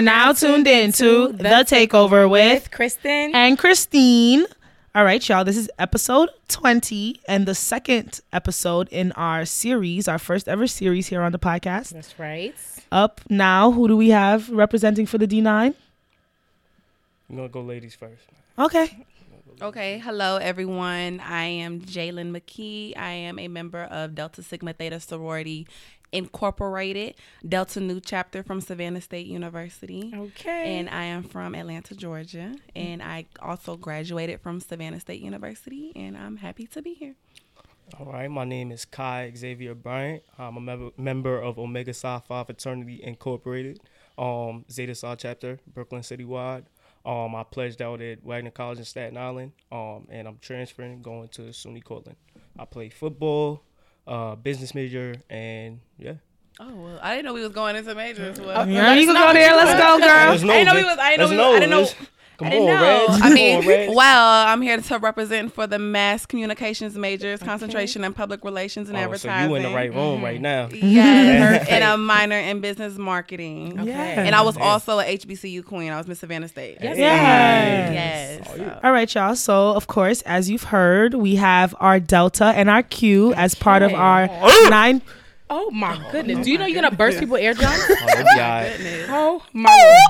You are now tuned into The Takeover with Christin and Christine. All right, y'all, this is episode 20 and the second episode in our series, our first ever series here on the podcast. That's right. Up now, who do we have representing for the D9? I'm gonna go ladies first. Okay. Okay, hello everyone. I am Jahylin McKee. I am a member of Delta Sigma Theta Sorority Incorporated, Delta Nu chapter from Savannah State University. Okay. And I am from Atlanta, Georgia. And I also graduated from Savannah State University, and I'm happy to be here. All right, my name is Kai Xavier Bryant. I'm a member member of Omega Psi Phi Fraternity Incorporated, um, Zeta Psi chapter, Brooklyn Citywide. Um, I pledged out at Wagner College in Staten Island, um, and I'm transferring, going to SUNY Cortland. I play football, uh, business major, and yeah. Oh well, I didn't know we was going into majors. Well, Yeah, you can go there. Let's go, girl. Let's I didn't know we was. I didn't know. Let's We, know, I didn't know. Let's- Come I didn't on, know. Reds. I mean, on, Reds. well, I'm here to represent for the mass communications majors, concentration in public relations and Oh, so advertising. you in the right room right mm-hmm. now. Yes, and a minor in business marketing. Okay. And I was also a HBCU queen. I was Miss Savannah State. Yes. Yes. Yes. Oh, so- All right, y'all. So, of course, as you've heard, we have our Delta and our Q as part of our oh. nine. oh my goodness. Do you know you're gonna burst people eardrums? Oh, they'll be all right. oh my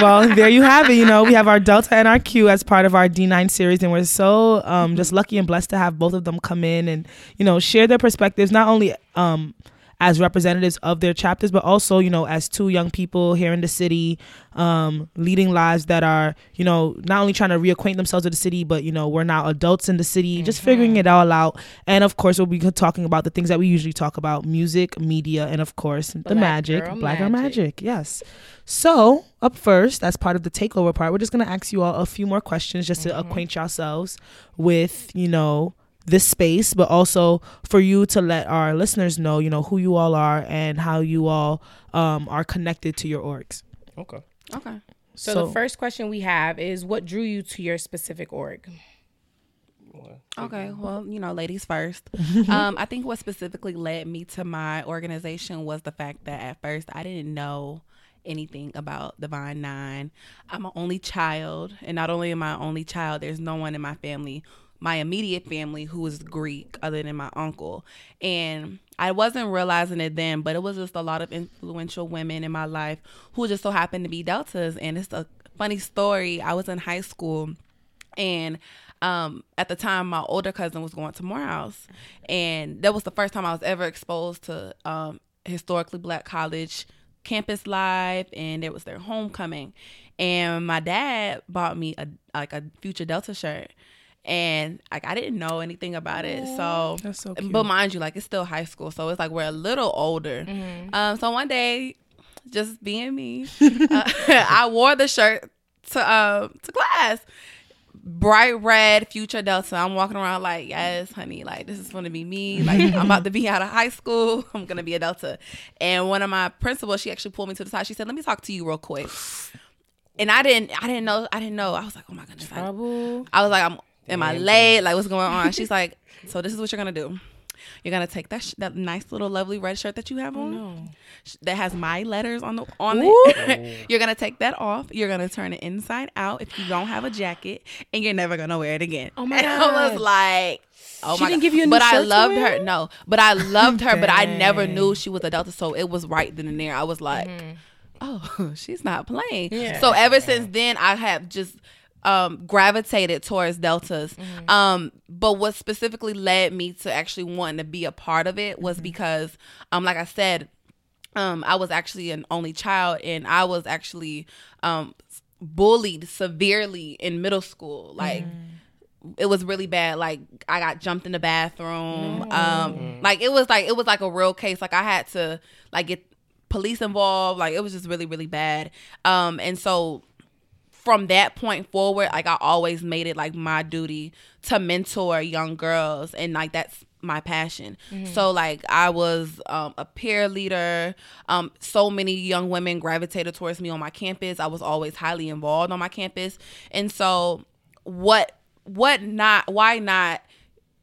well, there you have it. You know, we have our Delta and our Q as part of our D9 series, and we're so um, just lucky and blessed to have both of them come in and you know share their perspectives, not only um, as representatives of their chapters, but also you know as two young people here in the city, um, leading lives that are you know not only trying to reacquaint themselves with the city, but you know we're now adults in the city, just figuring it all out. And of course, we'll be talking about the things that we usually talk about: music, media, and of course the magic, girl black girl magic. magic. Yes. So, up first, as part of the takeover part, we're just going to ask you all a few more questions just to acquaint yourselves with, you know, this space, but also for you to let our listeners know, you know, who you all are and how you all um, are connected to your orgs. Okay. Okay. So, the first question we have is what drew you to your specific org? Okay, well, you know, ladies first. um, I think what specifically led me to my organization was the fact that at first I didn't know anything about Divine Nine. I'm an only child, and not only am I an only child, there's no one in my family, my immediate family, who is Greek other than my uncle. And I wasn't realizing it then, but it was just a lot of influential women in my life who just so happened to be Deltas. And it's a funny story. I was in high school and um, at the time, my older cousin was going to Morehouse, and that was the first time I was ever exposed to um, historically black college campus life, and it was their homecoming. And my dad bought me a like a Future Delta shirt, and like I didn't know anything about it, so so but mind you, like it's still high school, so it's like we're a little older. Um, so one day, just being me, uh, I wore the shirt to um to class. Bright red, future Delta. I'm walking around like, yes, honey, like this is gonna be me. Like I'm about to be out of high school. I'm gonna be a Delta. And one of my principals, she actually pulled me to the side. She said, "Let me talk to you real quick." And I didn't, I didn't know, I didn't know. I was like, "Oh my goodness!" I- Trouble. I was like, I'm am I late? Like, what's going on? She's like, so this is what you're gonna do. You're gonna take that sh- that nice little lovely red shirt that you have on, sh- that has my letters on the on it. you're gonna take that off. You're gonna turn it inside out if you don't have a jacket, and you're never gonna wear it again. Oh my and I God. was like. Oh She my didn't God. give you a new but I loved her. No, but I loved her. but I never knew she was a Delta, so it was right then and there. I was like, mm-hmm. oh, she's not playing. Yeah. So ever since then, I have just um, gravitated towards deltas. Um, but what specifically led me to actually wanting to be a part of it was because, um, like I said, um, I was actually an only child, and I was actually um, bullied severely in middle school. Like it was really bad. Like I got jumped in the bathroom. Um, like it was like it was like a real case. Like I had to like get police involved. Like it was just really really bad. Um, and so from that point forward, like I always made it like my duty to mentor young girls, and like that's my passion. So like I was um, a peer leader. Um, so many young women gravitated towards me on my campus. I was always highly involved on my campus, and so what what not why not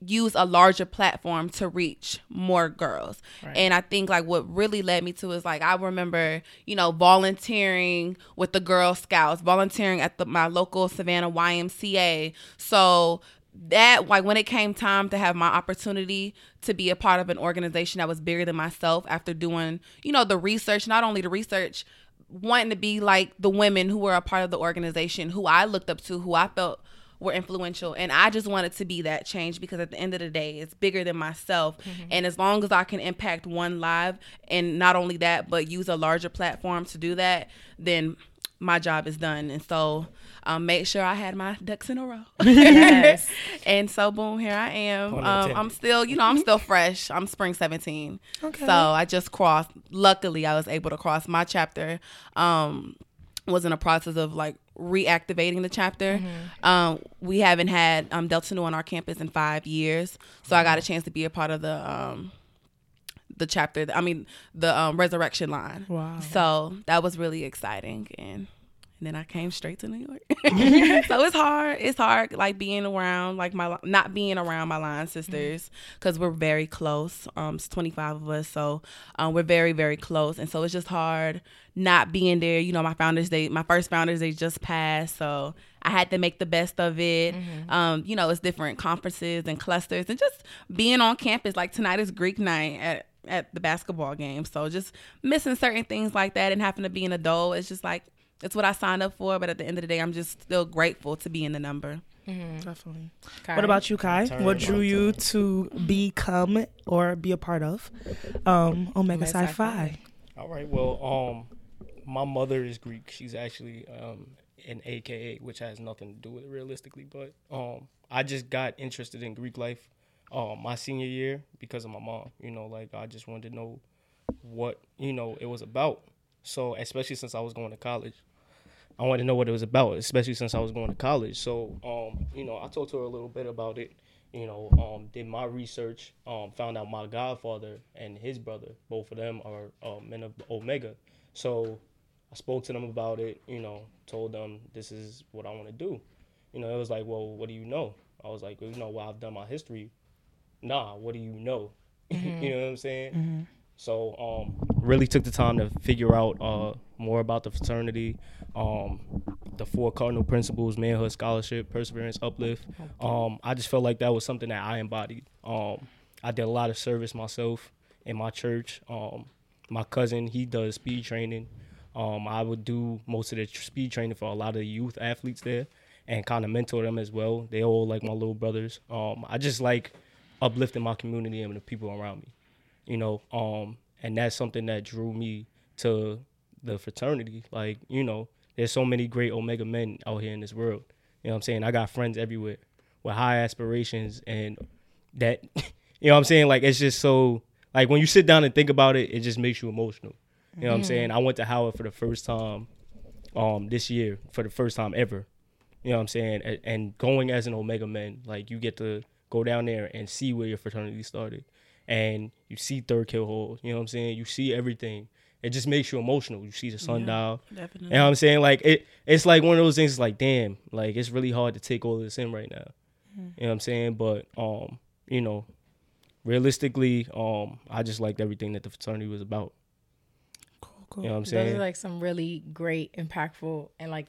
use a larger platform to reach more girls. And I think like what really led me to is like I remember, you know, volunteering with the Girl Scouts, volunteering at the my local Savannah YMCA. So that like when it came time to have my opportunity to be a part of an organization that was bigger than myself after doing, you know, the research, not only the research, wanting to be like the women who were a part of the organization who I looked up to, who I felt were influential. And I just wanted to be that change because at the end of the day it's bigger than myself. And as long as I can impact one live and not only that but use a larger platform to do that then my job is done. And so um, make sure I had my ducks in a row. Yes. and so boom here I am. Um. I'm still you know I'm still fresh. I'm spring 17 Okay. so I just crossed luckily I was able to cross my chapter um was in a process of like reactivating the chapter. Um, we haven't had um, Delta Nu on our campus in five years, so I got a chance to be a part of the um, the chapter. I mean, the um, resurrection line. Wow. So that was really exciting, and, and then I came straight to New York. so it's hard. It's hard, like being around, like my not being around my line sisters, because we're very close. Um, it's twenty five of us, so um, we're very very close, and so it's just hard not being there. You know, my founders, they my first founders, they just passed, so. I had to make the best of it. Um, you know, it's different conferences and clusters and just being on campus. Like tonight is Greek night at, at the basketball game. So just missing certain things like that and having to be an adult, it's just like, it's what I signed up for. But at the end of the day, I'm just still grateful to be in the number. Definitely. Kai. What about you, Kai? Turn, what drew you turn. to become or be a part of um, Omega Omega Psi Phi? Sci-Fi. All right. Well, um, my mother is Greek. She's actually um an AKA, which has nothing to do with it realistically. But um, I just got interested in Greek life, um, my senior year because of my mom. You know, like I just wanted to know what you know it was about. So especially since I was going to college, I wanted to know what it was about. Especially since I was going to college. So um, you know, I talked to her a little bit about it. You know, um, did my research, um, found out my godfather and his brother, both of them are uh, men of Omega. So I spoke to them about it, you know, told them this is what I want to do. You know, it was like, well, what do you know? I was like, well, you know, well, I've done my history. Nah, what do you know? you know what I'm saying? So, um, really took the time to figure out uh, more about the fraternity, um, the four cardinal principles: manhood, scholarship, perseverance, uplift. Um, I just felt like that was something that I embodied. Um, I did a lot of service myself in my church. Um, my cousin, he does speed training. Um, I would do most of the tr- speed training for a lot of the youth athletes there, and kind of mentor them as well. They all like my little brothers. Um, I just like uplifting my community and the people around me you know um and that's something that drew me to the fraternity. Like you know there's so many great omega men out here in this world. You know what i'm saying? I got friends everywhere with high aspirations and that you know what i'm saying? Like it's just so like when you sit down and think about it it just makes you emotional. You know what i'm saying? I went to howard for the first time um this year for the first time ever. You know what i'm saying? And, and going as an omega man like you get to go down there and see where your fraternity started and you see Thirkield Halls. you know what i'm saying you see everything it just makes you emotional you see the sundial Definitely. you know what i'm saying like it it's like one of those things it's like damn like it's really hard to take all of this in right now you know what i'm saying but um you know realistically um i just liked everything that the fraternity was about Cool, cool. you know what i'm saying? Those saying are like some really great, impactful, and like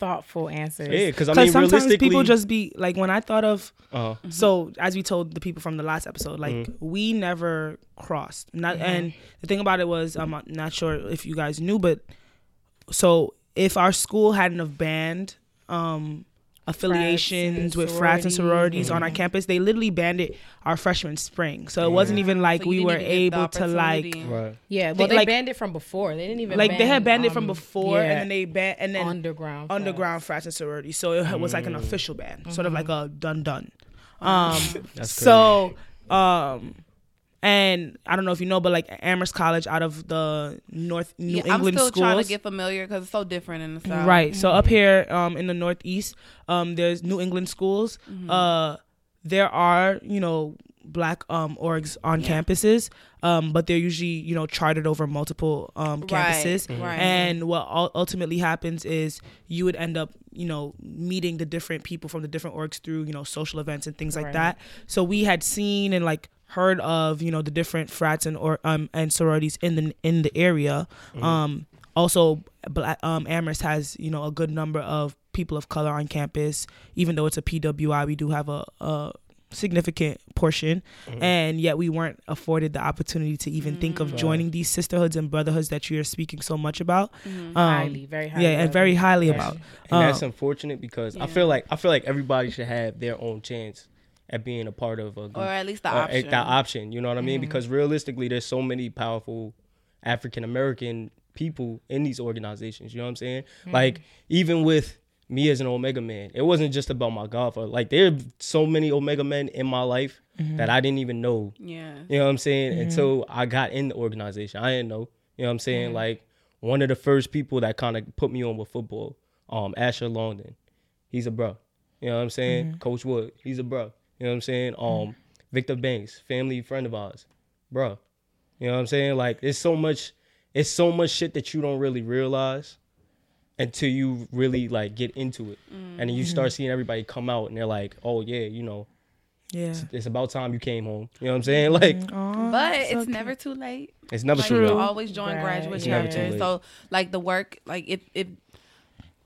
thoughtful answers. yeah because i mean sometimes realistically people just be like, when I thought of, uh so as we told the people from the last episode, like Mhm. we never crossed. Not and the thing about it was, I'm not- not sure if you guys knew, but so if our school hadn't have banned um affiliations and with frats and sororities. sororities on our campus, they literally banned it our freshman spring. So it wasn't even like So we were didn't even get the able to like right Yeah, They- well, they, like- banned it from before. They didn't even like they had ban, banned it from um, before yeah, and then they banned and then underground. underground frats and sororities. So it was like an Mm. official ban, sort of like a done done. Um, That's so um, and I don't know if you know, but like Amherst College out of the North New Yeah, I'm England still trying to get familiar because it's so different in the south. Right. So up here um, in the Northeast, um, there's New England schools. Mm-hmm. Uh, there are, you know, black um orgs on campuses um but they're usually you know chartered over multiple um campuses Right, right. and what ultimately happens is you would end up you know meeting the different people from the different orgs through you know social events and things like Right. that so we had seen and like heard of you know the different frats and or um and sororities in the in the area. Um also black um amherst has you know a good number of people of color on campus. Even though it's a pwi we do have a, a significant portion. And yet we weren't afforded the opportunity to even think of joining these sisterhoods and brotherhoods that you're speaking so much about. Um, highly, very highly. yeah and very highly That's- about and that's Um, unfortunate because I feel like I feel like everybody should have their own chance at being a part of a group. or at least the uh, option. that option. You know what I mean? Mm-hmm. Because realistically, there's so many powerful African American people in these organizations. You know what I'm saying? Mm-hmm. Like even with me as an Omega man, it wasn't just about my godfather. Like there are so many Omega men in my life mm-hmm. that I didn't even know. yeah. You know what I'm saying? Until I got in the organization, I didn't know. You know what I'm saying? Like one of the first people that kind of put me on with football, um, Asher Longden. He's a bro. You know what I'm saying? Coach Wood, he's a bro. You know what I'm saying? Um, Victor Banks, family friend of ours, bro. You know what I'm saying? Like it's so much, it's so much shit that you don't really realize until you really like get into it, and then you start seeing everybody come out and they're like, oh yeah, you know, yeah it's about time you came home. You know what I'm saying? Like But it's never too late. it's never like too late. can always join Right. graduate It's chapters. late. So like the work, like if if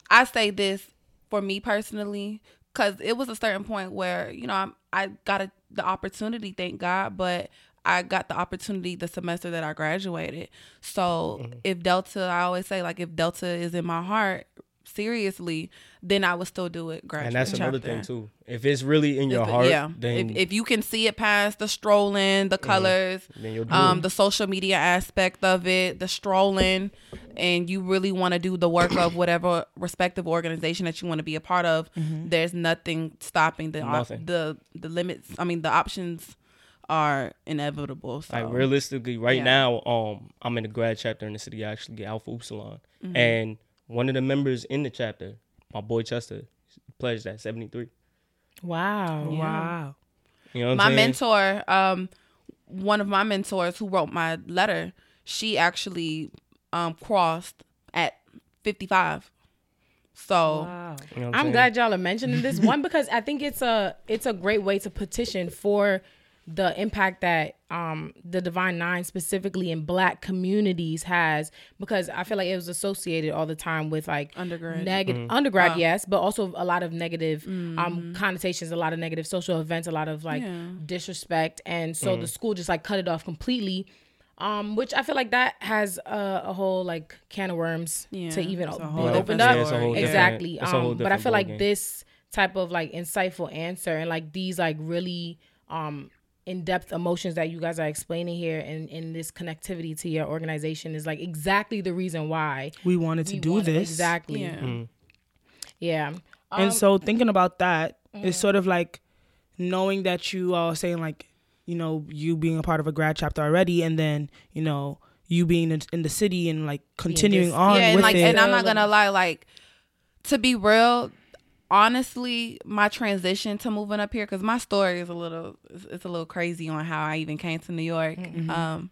I say this for me personally, because it was a certain point where you know I'm, I got a, the opportunity, thank God, but I got the opportunity the semester that I graduated. So Mm-hmm. if Delta, I always say like if Delta is in my heart seriously, then I would still do it. Graduate And that's another chapter. thing too. If it's really in your If heart, yeah. then if, if you can see it past the strolling, the colors, then you'll do um, it. the social media aspect of it, the strolling, and you really want to do the work of whatever respective organization that you want to be a part of, there's nothing stopping the op- the the limits. I mean, the options are inevitable. So Like realistically, right Yeah. now, um, I'm in the grad chapter in the city I actually get Alpha Upsilon, Mm-hmm. and one of the members in the chapter, my boy Chester, pledged at 73. Wow. wow You know what my I'm saying? mentor, um, one of my mentors who wrote my letter, she actually um crossed at 55. So Wow. You know what I'm glad y'all are mentioning this one because I think it's a it's a great way to petition for the impact that um the Divine Nine specifically in black communities has because I feel like it was associated all the time with like Undergrad. negative undergrad yes but also a lot of negative um connotations a lot of negative social events a lot of like Yeah. disrespect and so the school just like cut it off completely um which I feel like that has a, a whole like can of worms Yeah, to even it's a o- whole be opened up. Yeah, it's a whole different- exactly it's a whole um but I feel like ballgame. this type of like insightful answer and like these like really um in-depth emotions that you guys are explaining here and in this connectivity to your organization is like exactly the reason why we wanted to we do wanna- this exactly yeah. Mm. yeah and Um, so thinking about that mm. is sort of like knowing that you are saying like you know you being a part of a grad chapter already and then you know you being in, in the city and like continuing this- on yeah, and with like, it and I'm not gonna lie, like to be real, honestly, my transition to moving up here because my story is a little, it's, a little crazy on how I even came to New York. Um,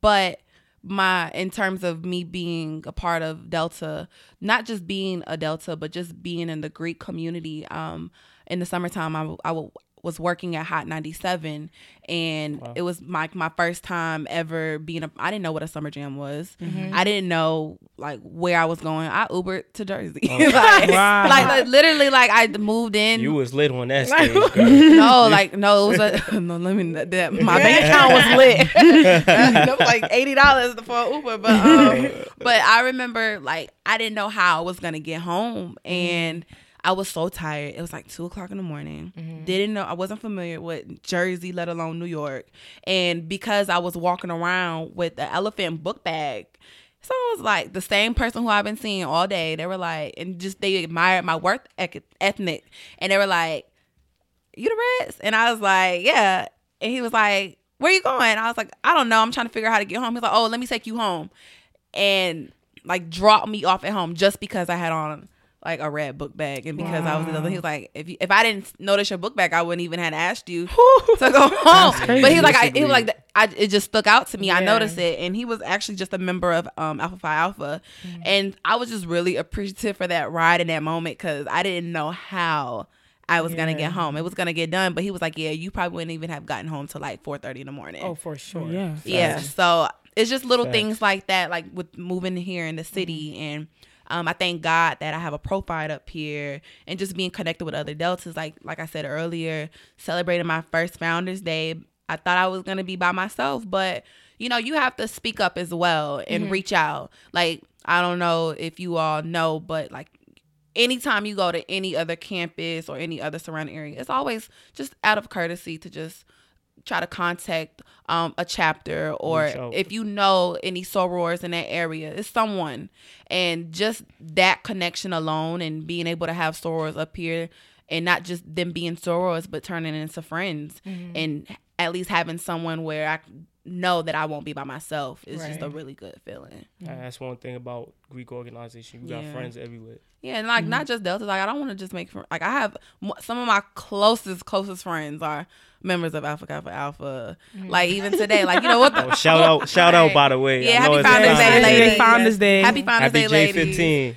but my in terms of me being a part of Delta, not just being a Delta, but just being in the Greek community. Um, in the summertime, I, w- I w- was working at Hot 97 and it was my my first time ever being a I didn't know what a summer jam was. I didn't know like where I was going. I Ubered to Jersey. like, Wow. like, like, literally like I moved in You was lit on that stage, girl. no, like no, it was a, no. Let me. That, my bank account was lit. that was like eighty dollars for Uber, but um, but I remember like I didn't know how I was gonna get home, and I was so tired. It was like two o'clock in the morning. Mm-hmm. Didn't know I wasn't familiar with Jersey, let alone New York, and because I was walking around with the elephant book bag. So it was like the same person who I've been seeing all day. They were like, and just they admired my work ethnic, and they were like, you the Reds? And I was like, yeah. And he was like, where you going? I was like, I don't know. I'm trying to figure out how to get home. He's like, oh, let me take you home. And like drop me off at home just because I had on like a red book bag, and because I was the other, he was like, if you, if I didn't notice your book bag, I wouldn't even have asked you to go home. But he was like, I, he was like, I, it just stuck out to me. I noticed it, and he was actually just a member of um, Alpha Phi Alpha, and I was just really appreciative for that ride in that moment because I didn't know how. I was gonna get home. It was gonna get done, but he was like, "Yeah, you probably wouldn't even have gotten home till like four thirty in the morning." Oh, for sure. yeah. Yeah. So it's just little Facts. things like that, like with moving here in the city. And um, I thank God that I have a profile up here and just being connected with other Deltas. Like like I said earlier, celebrating my first Founders Day. I thought I was gonna be by myself, but you know, you have to speak up as well and reach out. Like, I don't know if you all know, but like anytime you go to any other campus or any other surrounding area, it's always just out of courtesy to just try to contact um, a chapter or if you know any sorors in that area, it's someone. And just that connection alone and being able to have sorors up here and not just them being sorors, but turning into friends and at least having someone where I know that I won't be by myself is just a really good feeling. And that's one thing about Greek organization. You got Yeah. friends everywhere. Yeah, and like not just Delta. Like I don't want to just make fr- like I have mo- some of my closest closest friends are members of Alpha Kappa Alpha. Like even today, like you know what? The, Oh, shout out, shout out by the way. Yeah, happy Founders time. Day, Happy. Founders Day. Happy Founders Happy Day, J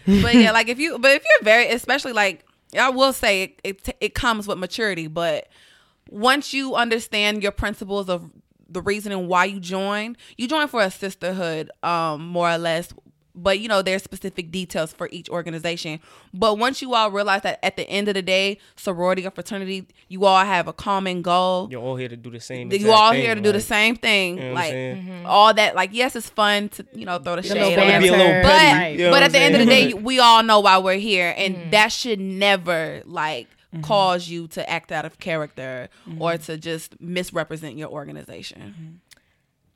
ladies. But yeah, like if you, but if you're very, especially like I will say, it it, it comes with maturity. But once you understand your principles of the reasoning why you join, you join for a sisterhood, um, more or less. But you know, there's specific details for each organization. But once you all realize that at the end of the day, sorority or fraternity, you all have a common goal. You're all here to do the same. Thing. You exact all thing, here to do the same thing, You know what I'm like all that. Like, yes, it's fun to you know throw the little shade. Wanna on be a little banter. but. Right. you know but what at the I'm end of the day, we all know why we're here, and Mm-hmm. that should never like cause you to act out of character Mm-hmm. or to just misrepresent your organization.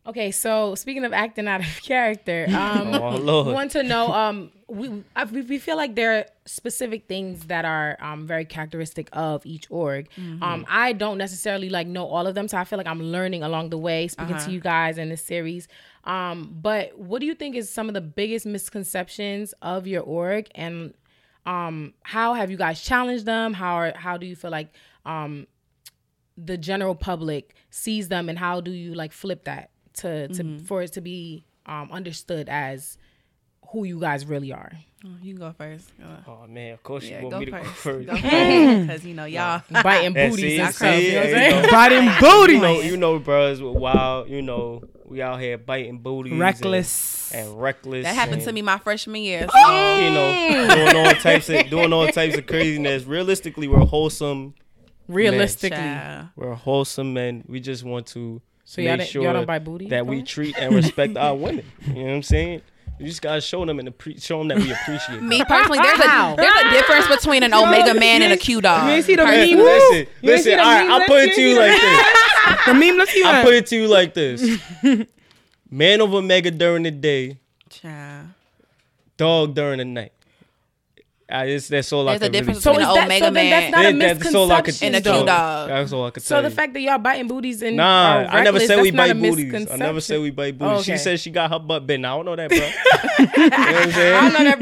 Okay, so speaking of acting out of character, um, Oh, want to know, um, we I, we we feel like there are specific things that are um very characteristic of each org. Um, I don't necessarily like know all of them, so I feel like I'm learning along the way, speaking to you guys in this series. Um, but what do you think is some of the biggest misconceptions of your org, and um, how have you guys challenged them? How are, how do you feel like um the general public sees them and how do you like flip that to, to for it to be um understood as who you guys really are Oh, you can go first. Uh, Oh man, of course yeah, you want go me to first. first. Go first, because you know y'all. biting booties and stuff you know what I'm saying? Biting booty. you know, you know, bros, wild. You know, we out here biting booties, Reckless. and, reckless. That happened and, to me my freshman year. You know, doing all types of doing all types of craziness. Realistically, we're wholesome. realistically child. We're wholesome men. We just want to so y'all, don't- sure y'all don't buy booty that we treat and respect our women. You know what I'm saying? We just gotta show them and appre- show them that we appreciate. me personally, there's a there's a difference between an omega man and a Q dog. You ain't see the meme? listen, You ain't see listen. All right, I'll put it to you like this. The meme. Let's see I'll put it to you like this. Man over mega during the day, Child. dog during the night. Ah, I just that's all There's a can really difference so between is an that, omega so then that's man. not a That- that's all I could And a though. Dog. That's all I could so tell the fact that y'all biting booties and Nah, are I never said we that's not a bite booties. I never said we bite booties. Oh, okay. She said she got her butt bitten. I don't know that, bro. you know what I'm saying? I don't know that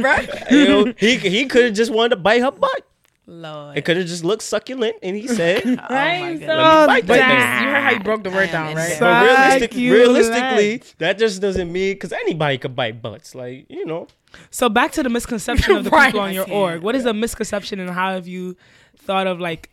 bro You know, he he could have just wanted to bite her butt. Lord. It could have just looked succulent, and he said, oh my Right, goodness. so- "Let me bite but that you heard how you broke the word down right in But realistic, Succulent. realistically, that just doesn't mean because anybody could bite butts. Like you know, So back to the misconception of the Right. people on your org. What is a misconception and how have you thought of like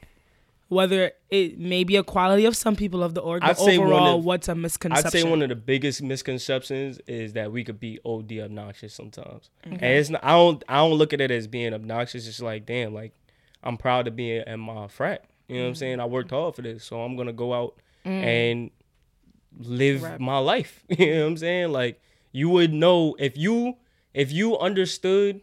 whether it may be a quality of some people of the org, I'd but say one overall, of- what's a misconception? I'd say one of the biggest misconceptions is that we could be OD obnoxious sometimes. And it's not, I don't I don't look at it as being obnoxious. It's like damn, like I'm proud to be in my frat. You know what I'm saying? I worked hard for this, so I'm gonna go out mm. and live Rap. my life. You know what I'm saying? Like you would know if you if you understood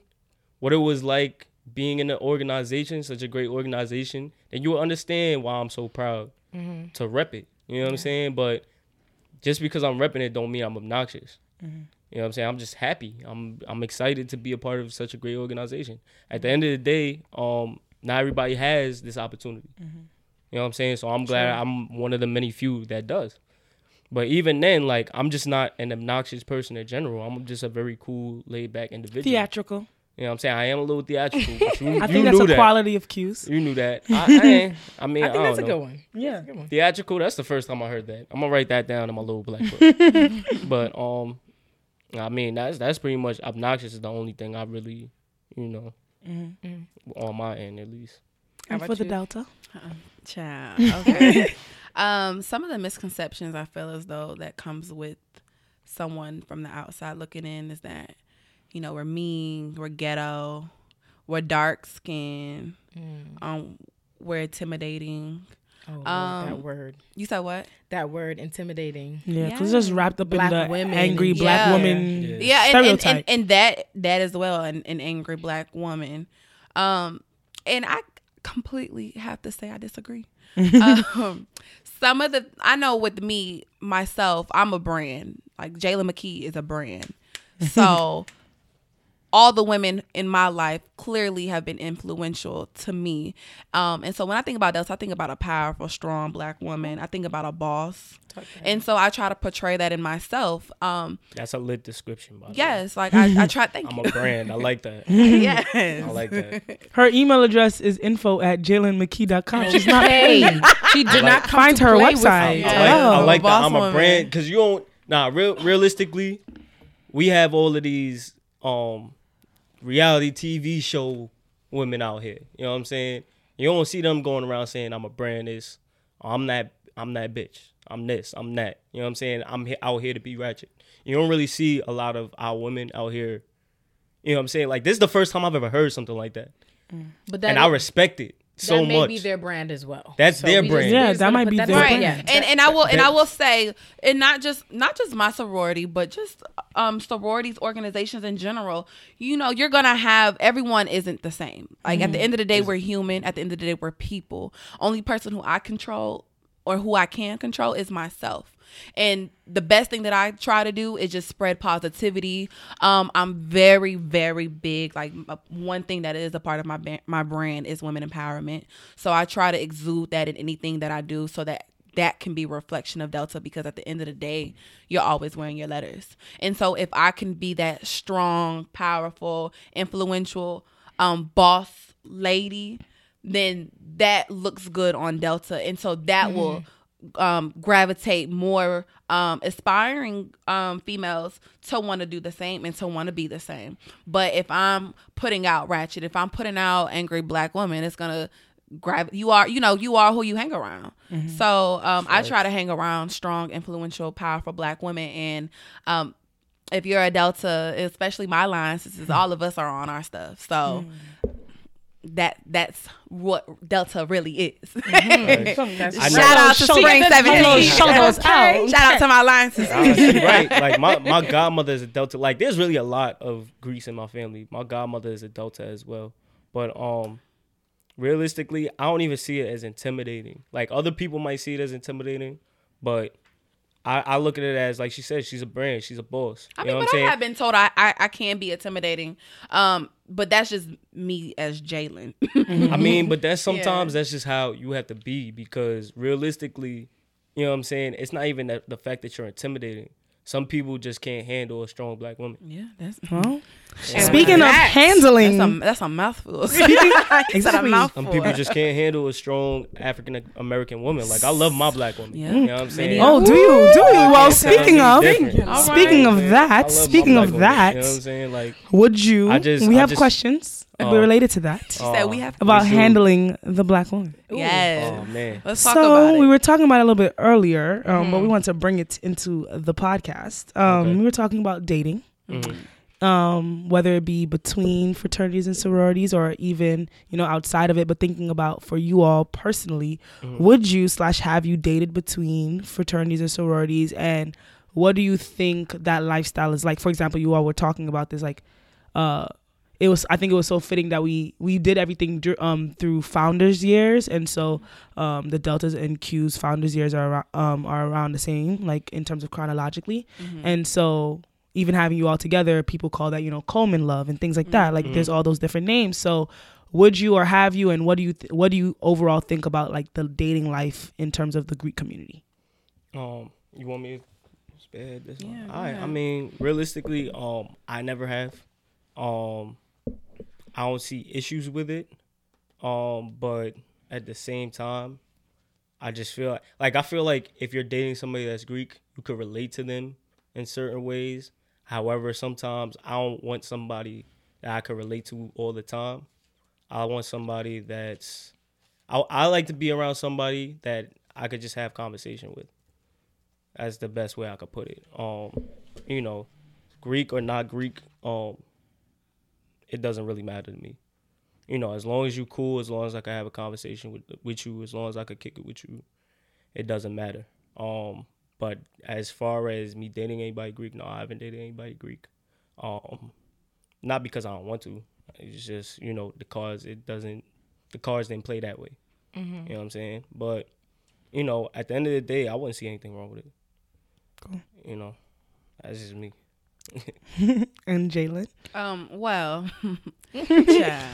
what it was like being in an organization, such a great organization, then you would understand why I'm so proud mm-hmm. to rep it. You know what I'm saying? But just because I'm repping it don't mean I'm obnoxious. Mm-hmm. You know what I'm saying? I'm just happy. I'm I'm excited to be a part of such a great organization. At the mm-hmm. end of the day, um, not everybody has this opportunity. You know what I'm saying? So I'm glad I'm one of the many few that does. But even then, like I'm just not an obnoxious person in general. I'm just a very cool, laid back individual. theatrical. You know what I'm saying? I am a little theatrical. But you, I you think that's a that. quality of cues. You knew that. I, I, I mean, I think that's a don't good know. one. Yeah. Good one. Theatrical. That's the first time I heard that. I'm gonna write that down in my little black book. but um, I mean, that's that's pretty much obnoxious. Is the only thing I really, you know, on my end at least. How And about for the you? Delta. Child. Okay. um, some of the misconceptions I feel as though that comes with someone from the outside looking in is that, you know, we're mean, we're ghetto, we're dark skinned, um, we're intimidating. Oh, Um, that word. You said what? That word, intimidating. Yeah, 'cause it's just wrapped up Black in the women. angry black Yeah. woman Yeah. yeah and, and, stereotype. and, and that that as well an, an angry black woman um and i completely have to say i disagree. Um some of the i know with me myself i'm a brand. Like Jahylin mckee is a brand. So all the women in my life clearly have been influential to me. Um, and so when I think about Delta, I think about a powerful, strong black woman. I think about a boss. And so I try to portray that in myself. Um, That's a lit description, by the way. yes, like I, I try. Thank I'm you. a brand. I like that. yes. I like that. her email address is info at jahylinmckee.com. She's not Hey, paid. she did like- not come Find to her play website. you. I like, oh, I like that. I'm a woman. brand because you don't. Nah, real realistically, we have all of these um reality TV show women out here. You know what I'm saying? You don't see them going around saying I'm a brand this. I'm that. I'm that bitch. I'm this. I'm that. You know what I'm saying? I'm he- out here to be ratchet. You don't really see a lot of our women out here. You know what I'm saying? Like this is the first time I've ever heard something like that, mm. But that and I respect it so that may much. be their brand as well. That's their we just- brand. Yeah, that might be that their out. brand. Yeah. and and I will and I will say, and not just not just my sorority, but just um sororities organizations in general. You know, you're gonna have everyone isn't the same. Like at the end of the day, we're human. At the end of the day, we're people. Only person who I control or who I can control is myself. And the best thing that I try to do is just spread positivity. Um, I'm very, very big. Like uh, one thing that is a part of my ba- my brand is women empowerment. So I try to exude that in anything that I do, so that that can be a reflection of Delta. Because at the end of the day, you're always wearing your letters. And so if I can be that strong, powerful, influential um, boss lady, then that looks good on Delta, and so that will um, gravitate more um, aspiring um, females to want to do the same and to want to be the same. But if I'm putting out ratchet, if I'm putting out angry black women, it's gonna grab you are you know you are who you hang around. So um, I try to hang around strong, influential, powerful black women, and um, if you're a Delta, especially my line, since all of us are on our stuff, so. That that's what Delta really is. That's I Shout out to Show Spring them- Seventeen. show those out. Shout out to my line sisters. Ah, right. Like my, my godmother is a Delta. Like there's really a lot of Greece in my family. My godmother is a Delta as well. But um realistically, I don't even see it as intimidating. Like other people might see it as intimidating, but I, I look at it as like she said, she's a brand, she's a boss. I you mean, know what but I'm I saying? have been told I, I, I can be intimidating. Um, but that's just me as Jahylin. I mean, but that's sometimes that's just how you have to be because realistically, you know what I'm saying? It's not even that, the fact that you're intimidating. Some people just can't handle a strong black woman. yeah, that's Well, And speaking of that's- handling, that's a that's a mouthful. Exactly. Some people just can't handle a strong African American woman. Like I love my black woman. Yeah. You know what I'm saying? oh, do you? Do you? Well, can't speaking of, different. Speaking right. of that, speaking of woman. that, you know what I'm saying? Like, would you? I just- we I have just- questions Oh. related to that She said we have about do. handling the black woman. yes. oh man, Let's talk so about it. we were talking about it a little bit earlier, um, Mm-hmm. but we want to bring it into the podcast. Um, Okay. We were talking about dating, Mhm. Um, whether it be between fraternities and sororities, or even you know outside of it. But thinking about for you all personally, Mhm. would you slash have you dated between fraternities and sororities, and what do you think that lifestyle is like? For example, you all were talking about this, like, uh, it was. I think it was so fitting that we we did everything um through founders years, and so um the deltas and q's founders years are around, um are around the same, like in terms of chronologically, Mhm. and so even having you all together, people call that you know Coleman love and things like that. Like there's all those different names. So would you or have you, and what do you th- what do you overall think about like the dating life in terms of the Greek community? um, you want me to spare this one? Yeah, All right. go I mean, realistically, um, I never have. Um, I don't see issues with it. Um, but at the same time, I just feel like, like I feel like if you're dating somebody that's Greek, you could relate to them in certain ways. However, sometimes I don't want somebody that I could relate to all the time. I want somebody that's I I like to be around somebody that I could just have conversation with. That's the best way I could put it. Um, you know, Greek or not Greek, um, it doesn't really matter to me. You know, as long as you cool, as long as I can have a conversation with with you, as long as I could kick it with you, it doesn't matter. Um, but as far as me dating anybody Greek, no, I haven't dated anybody Greek. Um, not because I don't want to. It's just you know the cards. It doesn't. The cards didn't play that way. You know what I'm saying? But you know, at the end of the day, I wouldn't see anything wrong with it. Cool. You know, that's just me. And Jahylin. Um, well, child.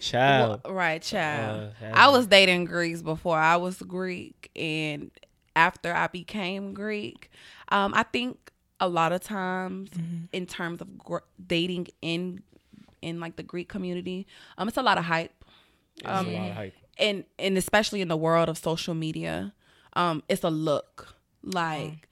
Child. Well, right, child. Uh, I was dating Greeks before I was Greek, and after I became Greek, um, I think a lot of times in terms of gr- dating in in like the Greek community, um, it's a lot of hype, There's a lot of hype. and and especially in the world of social media, um, it's a look. Like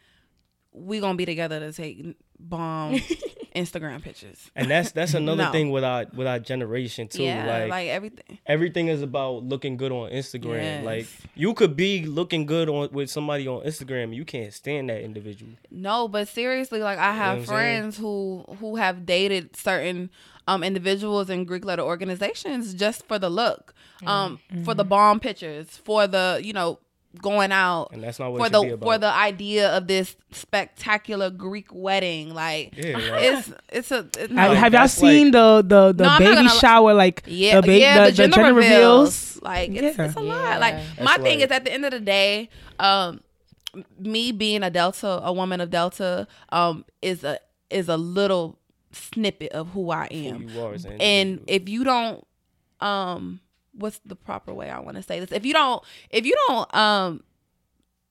we gonna be together to take bomb Instagram pictures. And that's that's another No. thing with our with our generation too. yeah, like, like everything. everything is about looking good on Instagram. Yes. Like you could be looking good on with somebody on Instagram, you can't stand that individual. No, but seriously, like I have what I'm saying? friends who who have dated certain um individuals in Greek letter organizations just for the look, um, for the bomb pictures, for the you know going out, And that's not what for it should be the for the idea of this spectacular Greek wedding. Like Yeah, like- it's it's a it's Have, no. have y'all that's seen the the the No, baby gonna li- shower like Yeah, the, ba- yeah, the, the, gender, gender reveals. reveals? Like it's, Yeah. it's a lot. Like That's my thing like- is at the end of the day, um, me being a Delta, a woman of Delta, um, is a is a little snippet of who I Who am. you are And if you don't, um, what's the proper way I want to say this? If you don't, if you don't, um.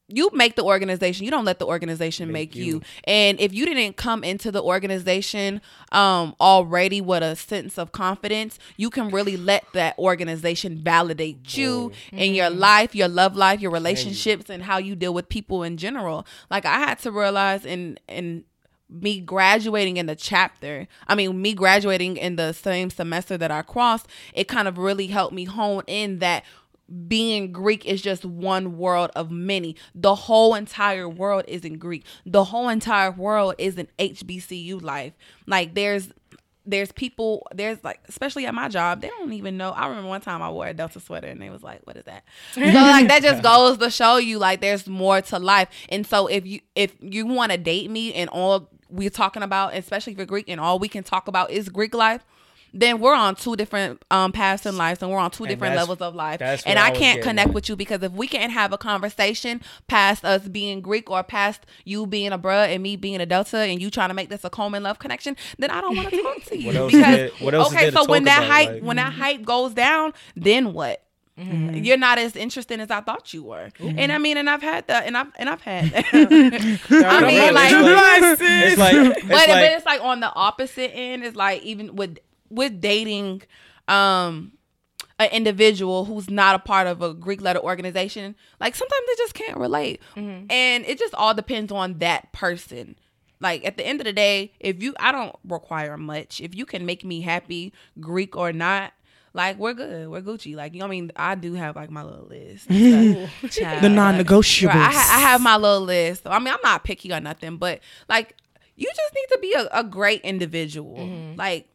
You make the organization. You don't let the organization make, Make you. you. And if you didn't come into the organization um, already with a sense of confidence, you can really let that organization validate you in your life, your love life, your relationships, and how you deal with people in general. Like I had to realize in in me graduating in the chapter, I mean, me graduating in the same semester that I crossed, it kind of really helped me hone in that being Greek is just one world of many. The whole entire world isn't Greek. The whole entire world isn't HBCU life. Like there's there's people there's like especially at my job they don't even know i remember one time i wore a delta sweater and they was like what is that so like that just goes to show you like there's more to life and so if you if you want to date me and all we're talking about especially if you're greek and all we can talk about is greek life then we're on two different um paths in life and we're on two And different levels of life. and i I can't connect at. with you because if we can't have a conversation past us being greek or past you being a bruh and me being a delta and you trying to make this a coleman love connection then i don't want to talk to you. What else is because there- what else is okay so when that hype Like- when that hype goes down then what You're not as interesting as I thought you were, and I mean, and I've had that, and I've and I've had that. I mean, really, like, it's like, it's like, it's but, but it's like on the opposite end it's like even with with dating um an individual who's not a part of a greek letter organization like sometimes they just can't relate. And it just all depends on that person. Like at the end of the day if you i don't require much. If you can make me happy greek or not like we're good, we're Gucci. Like you know, what I mean, I do have like my little list, So, child, The non-negotiables. Right, I, ha- I have my little list. So, I mean, I'm not picky or nothing, but like you just need to be a, a great individual. Mm-hmm. Like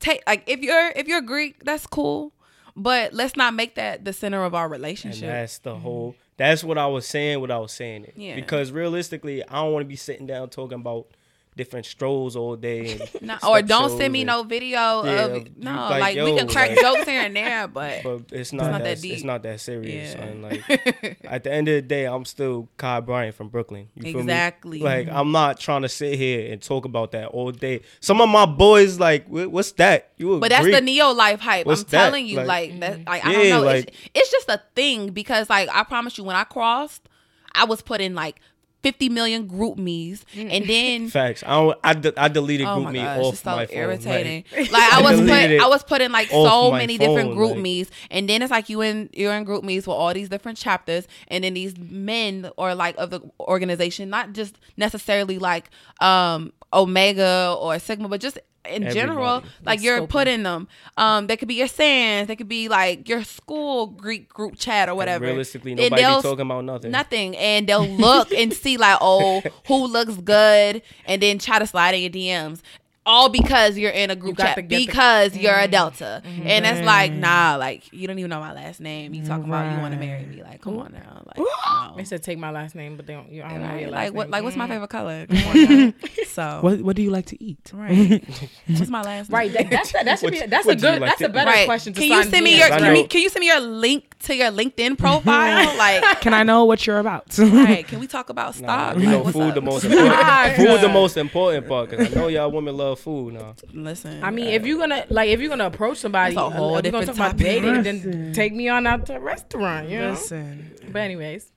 take like if you're if you're Greek, that's cool. But let's not make that the center of our and relationship. that's the mm-hmm. whole. That's what I was saying. What I was saying it. Yeah. Because realistically, I don't want to be sitting down talking about different strolls all day. And No, or don't send me and- no video Yeah, of no. like, Like, we can crack like- jokes here and there, but, But it's not, not that, that it's not that serious. Yeah. son. Like at the end of the day, I'm still Kai Bryant from Brooklyn. You feel me? Exactly. Like I'm not trying to sit here and talk about that all day. Some of my boys like, what's that? You But that's the neo life hype. What's I'm that? telling you, Like- like, that. Like I don't know. like- it's, it's just a thing because, like, I promise you, when I crossed, I was put in like 50 million GroupMe's and then Facts. I don't. I, de- I deleted Oh group my me gosh, off it's so my phone. irritating. Like, Like, I was put, I was putting like so many different phone, group like- me's, and then it's like you in you're in GroupMe's with all these different chapters, and then these men or like of the organization, not just necessarily like um Omega or Sigma, but just in general, Everybody. like you're scoping. putting them. Um, they could be your sans, they could be like your school Greek group chat or whatever. Realistically, And nobody be they'll- talking about nothing. Nothing, and they'll look and see like, oh, who looks good, and then try to slide in your DMs. All because you're in a group chat to get the- because you're a Delta, mm-hmm. and it's like, mm-hmm. nah, like you don't even know my last name. You talking about you want to marry me? Like, come on now, like, no. They said take my last name, but they don't. You, I don't know your last like what? Like what's my mm. favorite color? Come on now. so What What do you like to eat? right, what's my last name? Right, that, that's that should be that's a what do you good like that's to a better Right. question. To Can you send me your can, me, can you send me your link to your LinkedIn profile? like, Can I know what you're about? right? Can we talk about Nah, stock? you Like, know, what's food up? the most important. Food the most important part. Cause I know y'all women love food now. Listen, I mean, if you're gonna like, if you're gonna approach somebody, That's a whole if you're gonna talk about topic. dating, then take me on out to a restaurant. You know. Listen, But anyways,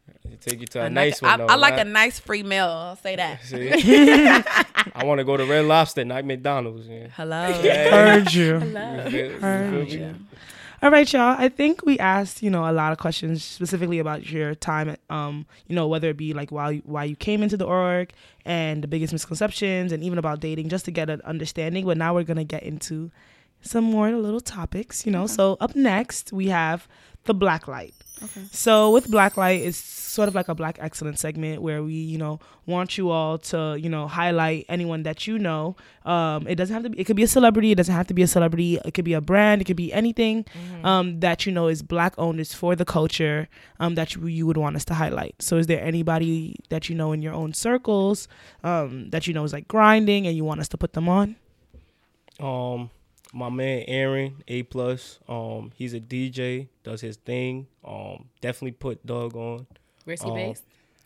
Take you to a, I nice like, one. I, though, I like right? a nice free meal. I'll say that. See? I want to go to Red Lobster, not McDonald's. Yeah. Hello. heard you. You feel- you Heard feel you. All right, y'all. I think we asked, you know, a lot of questions specifically about your time at, um, you know, whether it be like why why you came into the org and the biggest misconceptions, and even about dating, just to get an understanding. But now we're gonna get into some more little topics, you know. So up next we have the black light. Okay. So with black light, it's sort of like a Black Excellence segment where we, you know, want you all to, you know, highlight anyone that you know. Um, it doesn't have to be. It could be a celebrity. It doesn't have to be a celebrity. It could be a brand. It could be anything um, that you know is Black owned, is for the culture. Um, that you, you would want us to highlight. So is there anybody that you know in your own circles um, that you know is like grinding and you want us to put them on? Um, my man Aaron A plus. Um, he's a DJ, does his thing. Um, definitely put Doug on. where's he Um, based?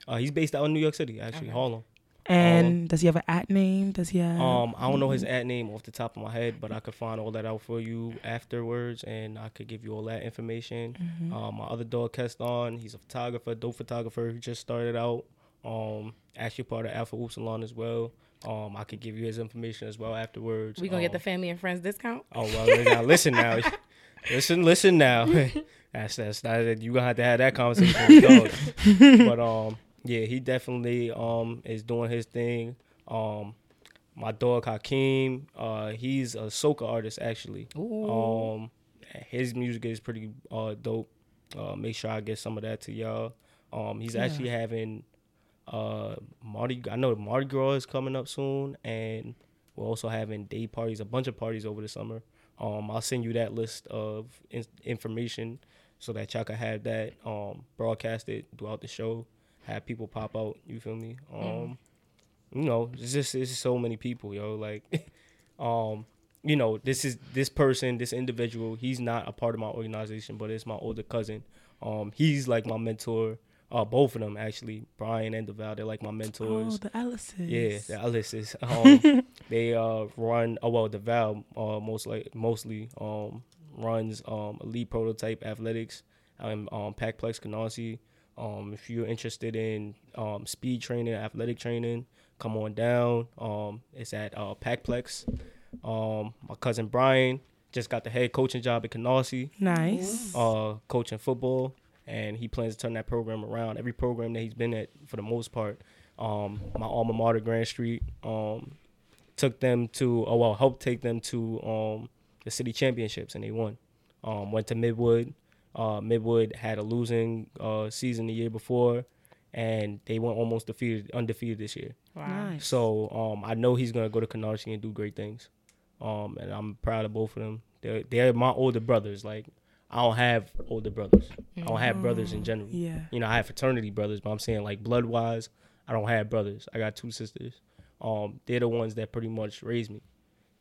Uh, he's based out in New York City, actually, Okay. Harlem. And does he have an at name? Does he have? Um, I don't know his ad name off the top of my head, but I could find all that out for you afterwards, and I could give you all that information. Mm-hmm. Um, my other dog, Keston, he's a photographer, dope photographer. He just started out. Um, actually part of Alpha Hoop Salon as well. Um, I could give you his information as well afterwards. We gonna get Um, the family and friends discount? Oh well, now listen now, listen, listen now. that's that's that. You gonna have to have that conversation with dog. But um, yeah, he definitely um is doing his thing. Um, my dog Hakeem, uh, he's a soca artist actually. Um, his music is pretty uh dope. Uh, make sure I get some of that to y'all. Um, he's actually having uh Mardi. I know Mardi Gras is coming up soon, and we're also having day parties, a bunch of parties over the summer. Um, I'll send you that list of in- information so that y'all can have that um broadcasted throughout the show. Have people pop out. You feel me? Um, you know, it's just it's so many people, yo. Like, um, you know, this is this person, this individual. He's not a part of my organization, but it's my older cousin. Um, he's like my mentor. Uh, both of them actually, Brian and Deval, they're like my mentors. oh, the Ellises. Yeah, the Alice's. Um, they uh run. Oh well, the Val uh most like mostly um runs um elite prototype athletics and um Packplex Canarsie. Um, if you're interested in um speed training, athletic training, come on down. Um, it's at uh Packplex. Um, my cousin Brian just got the head coaching job at Canarsie Nice. uh, coaching football, and he plans to turn that program around. Every program that he's been at, for the most part, um, my alma mater, Grand Street, um, took them to, oh well, helped take them to um, the city championships, and they won. Um, went to Midwood. Uh, Midwood had a losing uh, season the year before, and they went almost defeated, undefeated this year. Wow. Nice. So um, I know he's gonna go to Canarsie and do great things. Um, and I'm proud of both of them. They're they're my older brothers. Like I don't have older brothers. I don't have brothers in general. yeah. You know, I have fraternity brothers, but I'm saying like blood wise, I don't have brothers. I got two sisters. Um, they're the ones that pretty much raised me.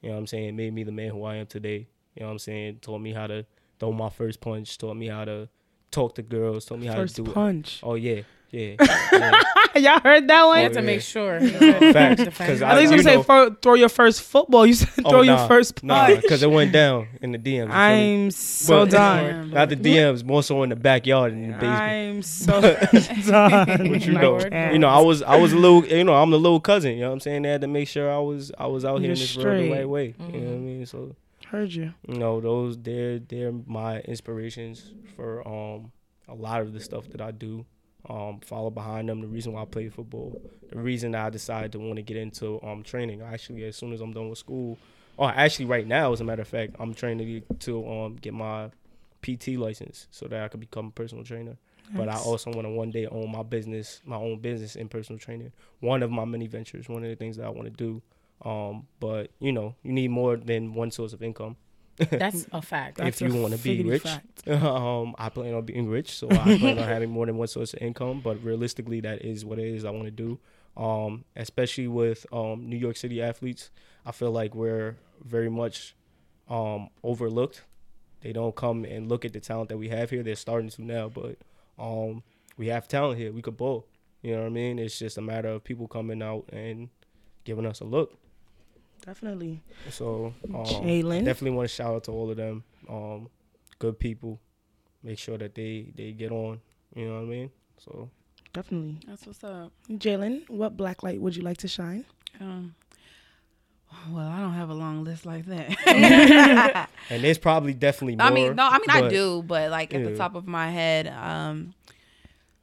You know what I'm saying? Made me the man who I am today. You know what I'm saying? Taught me how to throw my first punch. Taught me how to talk to girls. Taught me how First to do it. punch. Oh yeah, yeah. yeah. Y'all heard that I one? had to make sure. Facts, Defend 'cause I I- thought you you gonna say know- throw your first football. You said throw Oh, your nah, first Nah, punch. because it went down in the DMs. you feel? I'm so But- done. Not the DMs, more so in the backyard in the basement. I'm so done. But you My know, word. you know, I was I was a little, you know, I'm the little cousin. You know what I'm saying? They had to make sure I was I was out here You're in this world the right way. You know what I Mhm. mean? So Heard you. you know, those they're they're my inspirations for um a lot of the stuff that I do. Um, follow behind them. The reason why I play football, the reason I decided to want to get into um training. Actually, as soon as I'm done with school, or actually right now, as a matter of fact, I'm training to, to um get my PT license so that I could become a personal trainer. But I also want to one day own my business, my own business in personal training. One of my many ventures, one of the things that I want to do. Um, but you know, you need more than one source of income. That's a fact. If you wanna be rich. um, I plan on being rich, so I plan on having more than one source of income. But realistically, that is what it is I want to do. Um, especially with um, New York City athletes, I feel like we're very much um, overlooked. They don't come and look at the talent that we have here. They're starting to now, but um, we have talent here. We could ball. You know what I mean? It's just a matter of people coming out and giving us a look. Definitely. So um, Jahylin. definitely want to shout out to all of them. Um, good people. Make sure that they they get on. You know what I mean? So Definitely. That's what's up. Jahylin, what black light would you like to shine? Um, well, I don't have a long list like that. and there's probably definitely more. I mean, no, I mean I do, but like at the top of my head, um,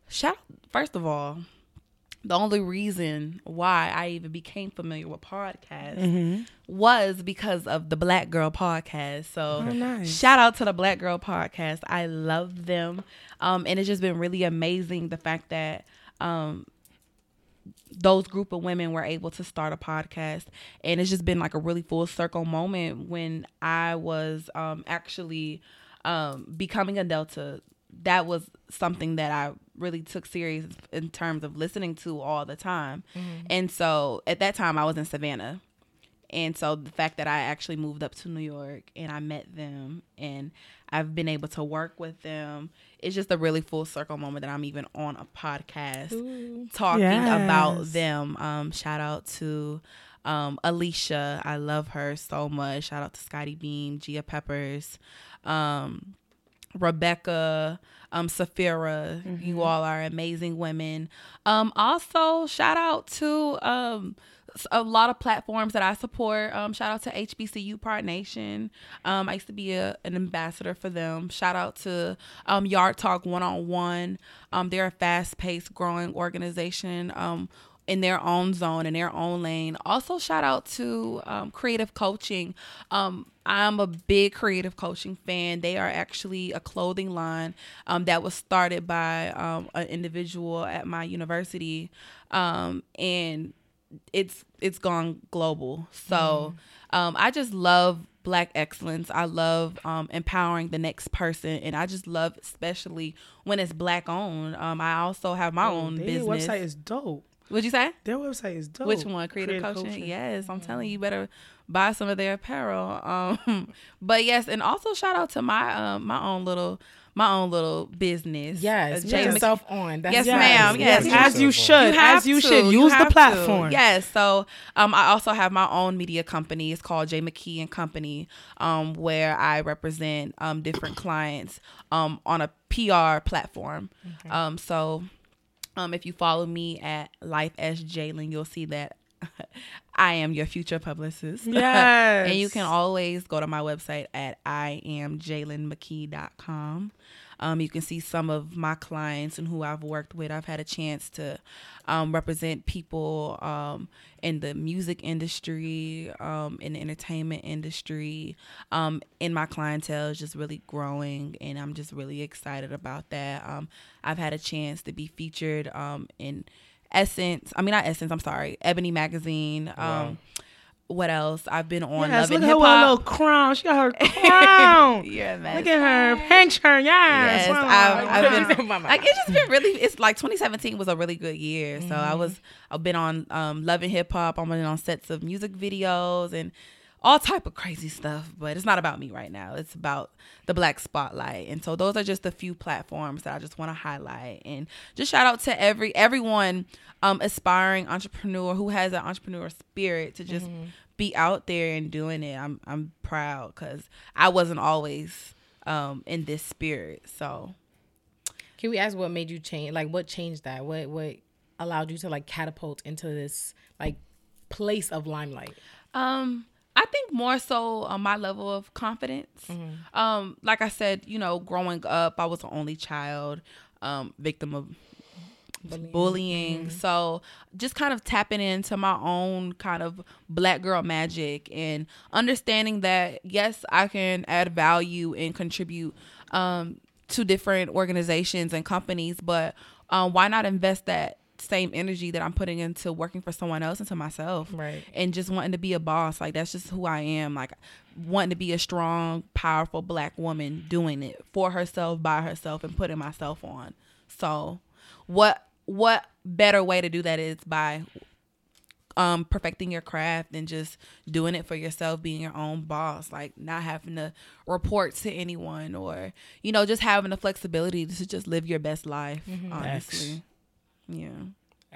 shout. First of all, the only reason why I even became familiar with podcasts Mm-hmm. was because of the Black Girl podcast. So Oh, nice. shout out to the Black Girl podcast. I love them, um, and it's just been really amazing the fact that. Um, those group of women were able to start a podcast and it's just been like a really full circle moment when i was um actually um becoming a delta that was something that i really took serious in terms of listening to all the time and so at that time i was in savannah and so the fact that I actually moved up to New York and I met them and I've been able to work with them, it's just a really full circle moment that I'm even on a podcast talking about them. Um, shout out to um, Alicia. I love her so much. Shout out to Scottie Beam, Gia Peppers, um, Rebecca, um, Safira. You all are amazing women. Um, also, shout out to um, a lot of platforms that I support. Um, shout out to HBCU Part Nation. Um, I used to be a, an ambassador for them. Shout out to um, Yard Talk One on One. Um, they're a fast paced, growing organization. In their own zone, in their own lane. Also, shout out to um, Creative Coaching. Um, I'm a big Creative Coaching fan. They are actually a clothing line um, that was started by um, an individual at my university, um, and it's it's gone global. So um, I just love black excellence. I love um, empowering the next person, and I just love especially when it's black owned. Um, I also have my own Their business. website is dope. What'd you say? Their website is dope. Which one? Creative, coaching? Yes, I'm telling you, you better buy some of their apparel. Um, but yes, and also shout out to my um my own little my own little business. Yes, Uh, put Mc- yourself on. That's Yes, yes, ma'am. Yes, as you should. You have as you to. should. You Use the have to. platform. Yes. So um, I also have my own media company. It's called J McKee and Company, um, where I represent um, different clients um, on a PR platform. Um, so um, if you follow me at Life as Jahylin, you'll see that I am your future publicist. Yes. and you can always go to my website at iamjahylinmckee.com. Um, you can see some of my clients and who I've worked with. I've had a chance to um, represent people um, in the music industry, um, in the entertainment industry, um, and my clientele is just really growing, and I'm just really excited about that. Um, I've had a chance to be featured um, in Essence. I mean, not Essence. I'm sorry, Ebony Magazine. Wow. What else? I've been on Yes, Love look and at her Hip with her little crown. She got her crown. A mess. Look at her picture. Yes. Yes, Wow. I've, I've been like it's just been really. It's like 2017 was a really good year. So Mm-hmm. I was I've been on um, Love and Hip Hop. I've been on sets of music videos and all type of crazy stuff. But it's not about me right now. It's about the Black Spotlight. And so those are just a few platforms that I just want to highlight. And just shout out to every everyone um, aspiring entrepreneur who has an entrepreneur spirit to just Mm-hmm. be out there and doing it. I'm I'm proud because I wasn't always um, in this spirit. So Can we ask what made you change? Like, what changed that? What what allowed you to like catapult into this like place of limelight? Um, I think more so on my level of confidence. Um, like I said, you know, growing up, I was the only child, um, victim of bullying. So just kind of tapping into my own kind of black girl magic and understanding that yes, I can add value and contribute um to different organizations and companies, but um, why not invest that same energy that I'm putting into working for someone else into myself? Right. and just wanting to be a boss. Like that's just who I am. Like wanting to be a strong, powerful black woman doing it for herself, by herself, and putting myself on. So, what what better way to do that is by um perfecting your craft and just doing it for yourself being your own boss like not having to report to anyone or you know just having the flexibility to just live your best life honestly yeah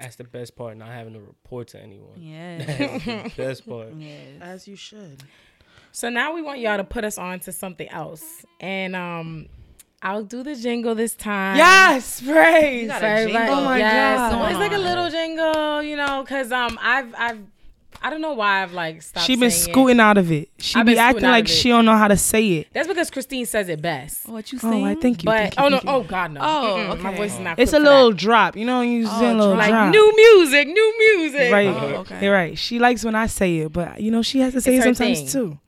That's the best part, not having to report to anyone. yeah That's the best part. yes As you should. So now we want y'all to put us on to something else, and um, I'll do the jingle this time. Yes, praise. You got For a jingle? Oh my yes. God. So it's like a little jingle, you know, because um, I've I've I don't know why I've like stopped. She been saying it. scooting out of it. She I've be acting like she don't know how to say it. That's because Christine says it best. what you saying? Oh, I thank you. But thank you, oh no, thank you. oh god no. Oh, Mm-mm, My voice is not. It's a little that. drop. You know, you Oh, saying a little drop. drop. like new music, new music. Right. Oh, okay. You're right. She likes when I say it, but you know, she has to say It's it sometimes thing. too.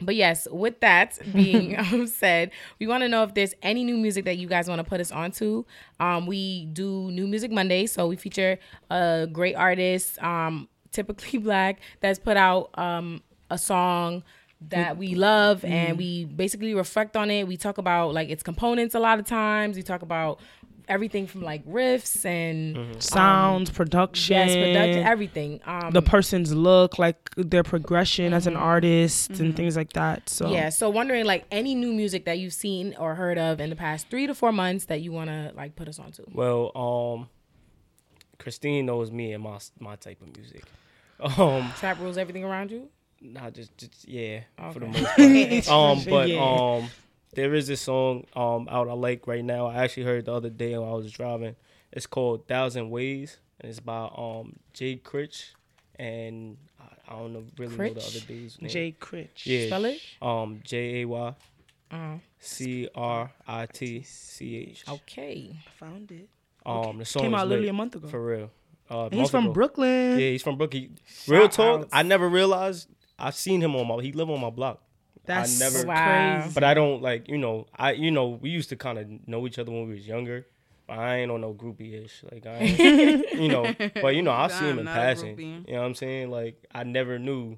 But yes, with that being um, said, we want to know if there's any new music that you guys want to put us onto. Um, we do New Music Monday, so we feature a great artist, um, typically black, that's put out um, a song that we love and we basically reflect on it. We talk about like its components a lot of times. We talk about everything from like riffs and Sounds, production, yes, production, everything. Um, the person's look, like their progression as an artist, and things like that. So Yeah, so wondering like any new music that you've seen or heard of in the past three to four months that you want to like put us on to. Well, um, Christine knows me and my my type of music. Um, Trap rules everything around you. not just, just yeah, for the most part. um, but Yeah. um, there is this song um out I like right now. I actually heard it the other day when I was driving. It's called Thousand Ways, and it's by um Jay Critch, and I, I don't know really know the other dude's name. Jay Critch. yeah, Spell it. um J A Y Uh, C R I T C H. okay. found it. Um, the song Came out literally a month ago. for real. Uh, he's from ago. Brooklyn. Yeah, he's from Brooklyn. Real talk, outs. I never realized I've seen him on my. He live on my block. That's never- Wow. crazy. But I don't like, you know, I you know, we used to kind of know each other when we was younger. But I ain't on no groupie ish. Like I ain't, you know, but you know, I see him in passing. You know what I'm saying? Like I never knew.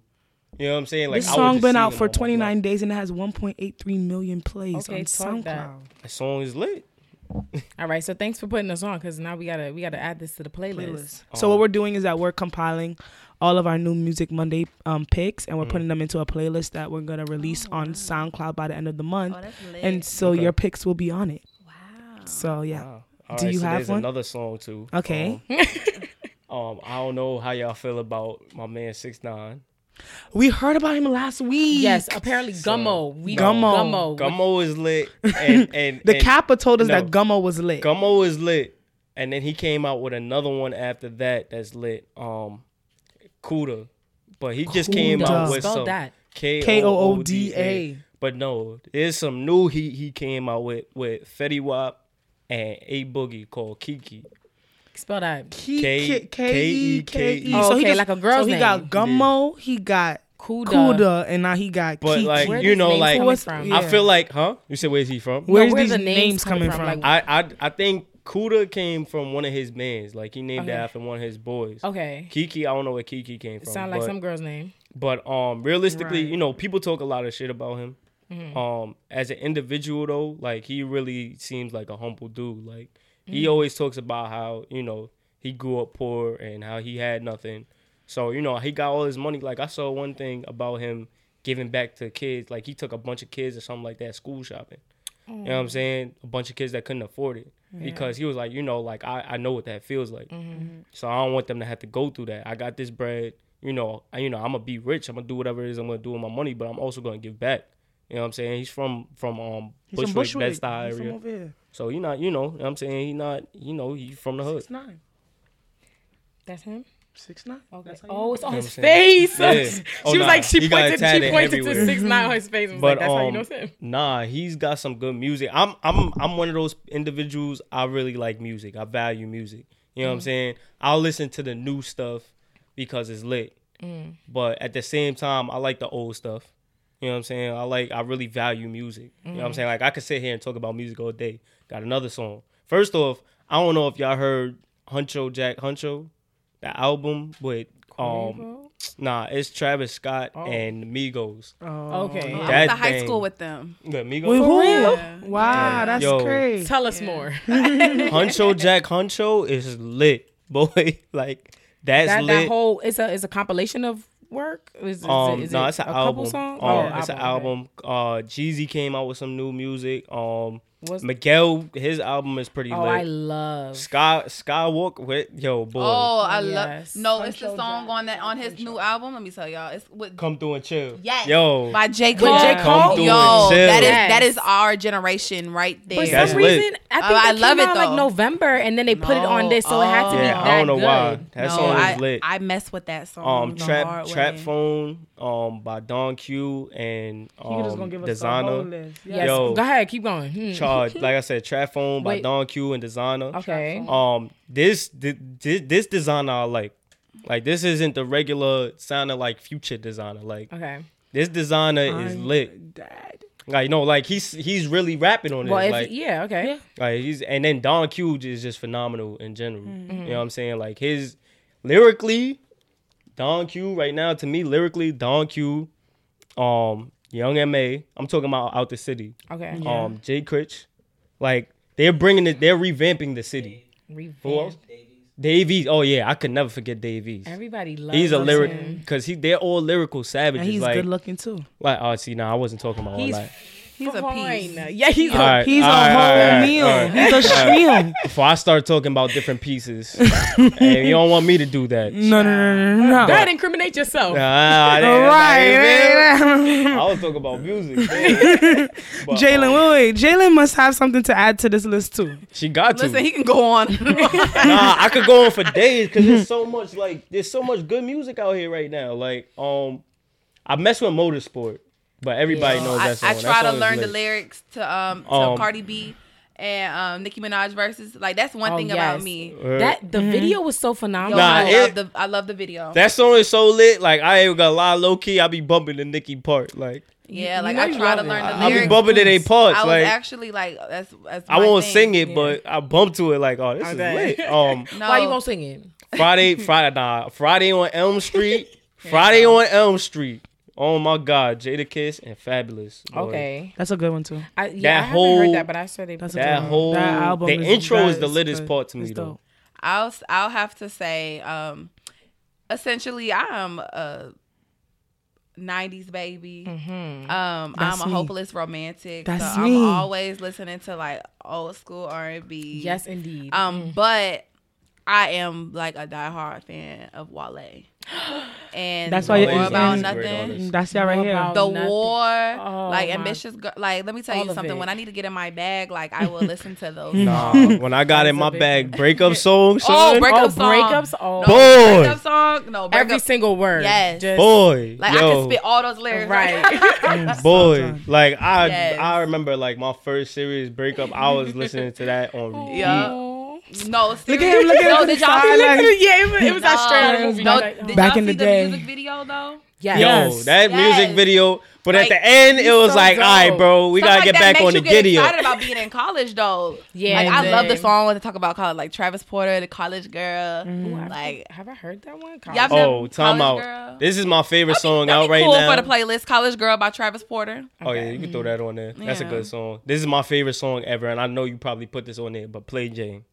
You know what I'm saying? Like this song just been out for on my block. 29 days and it has 1.83 million plays Okay, on talk that. SoundCloud. That song is lit. All right. So thanks for putting us on because now we gotta we gotta add this to the playlist. Playlist. So what we're doing is that we're compiling all of our new music Monday um, picks and we're putting them into a playlist that we're gonna release on SoundCloud by the end of the month. Oh, that's lit. and so Okay. your picks will be on it. wow. So yeah. Wow. All Do right, you so have there's one? another song too. Okay. Um, um, I don't know how y'all feel about my man Six Nine. We heard about him last week. Yes. Apparently, So- Gummo. We Gummo. Gummo. Gummo is lit, and and The and Kappa told us no. that Gummo was lit. Gummo is lit, and then he came out with another one after that that's lit. Um, Kuda, but he just came out with Spell some that. K K O O O O D D A. A. But no, there's some new he he came out with with Fetty Wap and A Boogie called Kiki. Spell that. K K- K E K E. Oh, So he okay, just- like a girl's So he got. Gummo, he got Kuda. Kuda, and now he got Kiki. But Kiki. like you know, like from? yeah. I feel like, huh? You said where's he from? Where's where these the names, names coming coming from? from? I I I think Kuda came from one of his mans. Like he named Okay. it after one of his boys. Okay. Kiki, I don't know where Kiki came It from. sound like but- some girl's name. But um, realistically, Right. you know, people talk a lot of shit about him. Mm-hmm. Um, as an individual though, like he really seems like a humble dude. Like Mm-hmm. he always talks about how you know he grew up poor and how he had nothing. So you know he got all his money. Like I saw one thing about him. giving back to kids. Like he took a bunch of kids or something like that school shopping. You know what I'm saying? A bunch of kids that couldn't afford it because he was like, you know, like I, I know what that feels like. So I don't want them to have to go through that. I got this bread. You know, I, you know, I'm gonna be rich. I'm gonna do whatever it is I'm gonna do with my money, but I'm also gonna give back. You know what I'm saying? He's from from um Bushwick, Bushwick. Bed-Stuy He's from area. Over here. So he not, you know, what I'm saying he not, you know, he from the hood. Six nine. That's him. Six nine. Okay. That's Oh, it's on You know his face. saying? she Oh, was nah, like, she he pointed, she tatted pointed to six nine on his face. I was But like, that's how you um, know it's him. nah, he's got some good music. I'm I'm I'm one of those individuals. I really like music. I value music. You know what I'm mm. saying? I'll listen to the new stuff because it's lit. Mm. But at the same time, I like the old stuff. You know what I'm saying? I like I really value music. You know what I'm mm. saying? Like I could sit here and talk about music all day. Got another song. First off, I don't know if y'all heard Huncho Jack Huncho, the album with um nah, it's Travis Scott and Migos. Okay. I That went to high thing. school with them. The Migos. With who? Yeah. Wow, that's Yo. great. Tell us more. Huncho Jack Huncho is lit, boy. Like that's that, lit. that whole it's a it's a compilation of work. Is, is um, it, is no, it it's an a album. couple songs? Um, Oh, it's an okay. album. Uh, Jeezy came out with some new music. Um, What's- Miguel, his album is pretty Oh, lit. I love. Sky Skywalk with yo boy, Oh, I Yes. love. No, it's the song Jack. on that on his new album. Let me tell y'all, it's with come through and chill. yes, yo, by J Cole. With J. Cole? Yo, that is Yes. that is our generation right For there. That's some lit. reason, I think Oh, that I came love it, out like. November, and then they put it on this, so it had to be yeah, that I don't know good. why. That no, song I, is lit. I mess with that song. um, trap trap way. phone um by Don Q and You um give us the whole Desiigner. list. Yes, Yo. go ahead, keep going. Hmm. Charge like I said, trap phone by Wait. Don Q and Desiigner. Okay. um this this this Desiigner I like like this isn't the regular sounding like future Desiigner like Okay. this Desiigner is I'm lit Dad. like no like he's he's really rapping on Well, this like yeah, okay. like he's and then Don Q is just phenomenal in general Mm-hmm. you know what I'm saying like his lyrically Don Q right now to me lyrically Don Q um Young M.A I'm talking about out the city Okay. um Jay Critch like they're bringing it they're revamping the city Revamp. who? Dave East. Oh yeah, I could never forget Dave East. Everybody loves him. He's a lyric because he they're all lyrical savages. And he's like, good looking too. like oh see, nah, I wasn't talking about He's all that. He's a piece. Yeah, he's All a right, He's all a right, whole all right, meal. all right. He's a stream. Before I start talking about different pieces, and you don't want me to do that. No, no, no, no, no. Go ahead, incriminate yourself. Nah, I didn't- All I ain't right. I was talking about music. man. Jahylin, um, wait, wait. Jahylin must have something to add to this list too. she got to. Listen, he can go on. nah, I could go on for days because there's so much like there's so much good music out here right now. Like um, I mess with motorsport, but everybody Yeah. knows I, that song. I That try to song is learn the lyrics to um to Um, Cardi B and um Nicki Minaj verses. Like that's one Oh, thing yes. about me. Uh, That the video was so Yo, phenomenal. Nah, I it- love the I love the video. That song is so lit. Like I ain't gonna lie, low key, I be bumping the Nicki part. Like yeah, you like I try to love it. learn the I be bumping it in parts. I was Like actually like that's that's. I won't thing. sing it, yeah. but I bump to it. Like oh, this Okay. is lit. Um, No, Why you won't sing it? Friday, Friday, nah, Friday on Elm Street. Friday on Elm Street. Oh my God, Jadakiss and Fabolous. boy. Okay. That's a good one too. I, yeah, That I haven't whole- heard that, but I saw they. That's That whole That album the is- intro is the is littest good. part to me It's though. I'll I'll have to say, um, essentially, I am a '90s baby. Um, I'm a me. hopeless romantic. That's so me. I'm always listening to like old school R&B. yes, indeed. Um, but I am like a diehard fan of Wale. And That's why War you're- about nothing. That's y'all right More here. The Nothing. war, Oh, like my- ambitious girl. Like, let me tell All you something. it. When I need to get in my bag, like I will listen to those. Nah, when I got in my bag, breakup song, Oh, son. breakup oh, song. breakups. Oh, No, Boy. breakup song. No, breakup. every single word. Yes. Just, boy, like I can spit all those lyrics. Right. Mm, boy, like I, Yes. I remember like my first serious breakup. I was listening to that on repeat. Yeah. No, Look at him. Look at no, him. did y'all see like- yeah, it was, it was that straight out of the movie. No, Like, did Back y'all in the day. the music video though? yes. Yo, that Yes. music video. But Like, at the end, it was so like, all right, bro, we Stuff gotta like get back makes on the you get giddy up. excited about being in college though. Yeah, like I love the song when they talk about college, like Travis Porter, the college girl. Ooh, Like have I heard that one? Y'all Oh, time out. Girl. This is my favorite song that'd out be right cool now. for the playlist. College Girl by Travis Porter. Oh yeah, you can throw mm-hmm. that on there. That's a good song. This is my favorite song ever, and I know you probably put this on there. But Plain Jane.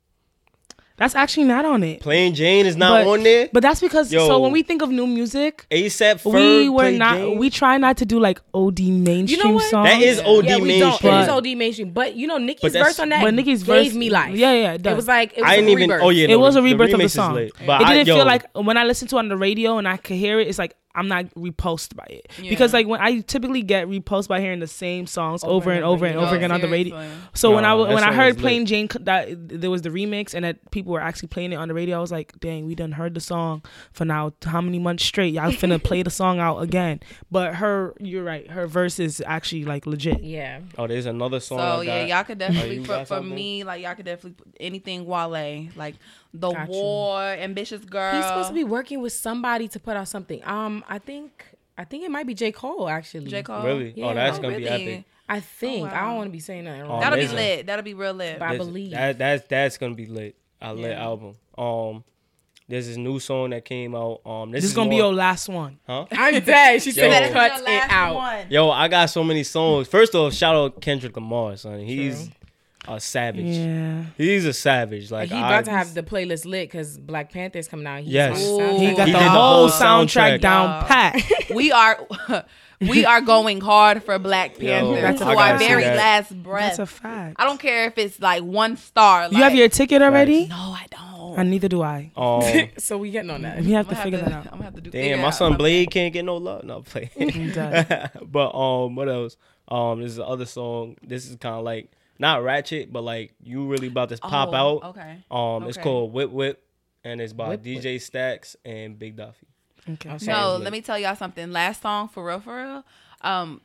That's actually not on it. Plain Jane is not but, on there. But that's because Yo. so when we think of new music, ASAP Ferg, we were Plain not. Jane. We try not to do like OD mainstream what? songs. That is OD yeah, we don't. mainstream. It is OD mainstream, but you know Nicki's But verse on that. But Nicki's gave verse- me life. Yeah, yeah, it does. It was like it was I a didn't even. Oh, rebirth. Oh yeah, it no, was a the rebirth of the song. lit. It But I- didn't yo, feel like when I listen to it on the radio and I could hear it, it's like I'm not repulsed by it because like when I typically get repulsed by hearing the same songs over, Over and and over and over over again. again on the radio. Seriously. So when I Nah, w- that when I heard was Plain. Jane that there was the remix and that people were actually playing it on the radio, I was like, dang, we done heard the song for now how many months straight? Y'all finna play the song out again. But her, you're right, her verse is actually like legit. Yeah. Oh, there's another song. So I yeah, got. y'all could definitely you for, for me like y'all could definitely anything Wale like the Got you. war, ambitious girl. He's supposed to be working with somebody to put out something. Um, I think I think it might be J Cole actually. J Cole. Really? Yeah. Oh, that's Oh, gonna be epic. I think Oh, I don't want to be saying nothing wrong. Oh, That'll be amazing. lit. That'll be real lit. But I believe. that that's that's gonna be lit. A lit Yeah. album. Um, there's this new song that came out. Um, this, This is gonna be your last one. huh? I'm dead. She said cut it out. Yo, I got so many songs. First off, shout out Kendrick Lamar, son. He's a savage. Yeah. He's a savage. Like he I, about to have the playlist lit because Black Panther's coming out. He's Yes. on the Ooh. soundtrack. He got He the did the whole whole soundtrack, soundtrack. down Y'all. pat. we are we are going hard for Black Panther That's to our very That- last breath. That's a fact. I don't care if it's like one star. You have your ticket already? No, I don't. And neither do I. um, so we getting on that. We have I'm to figure have that out. I'm gonna have to do. damn, my out son something. Blade can't get no love. No play. I'm but um, what else? Um, this is the other song. This is kind of like not ratchet, but like you really about to pop Oh, out. Okay. Um, it's called Whip Whip, and it's by Whip DJ Stacks and Big Duffy. Okay. Okay. No, lit. let me tell y'all something. Last song for real, for real. Um,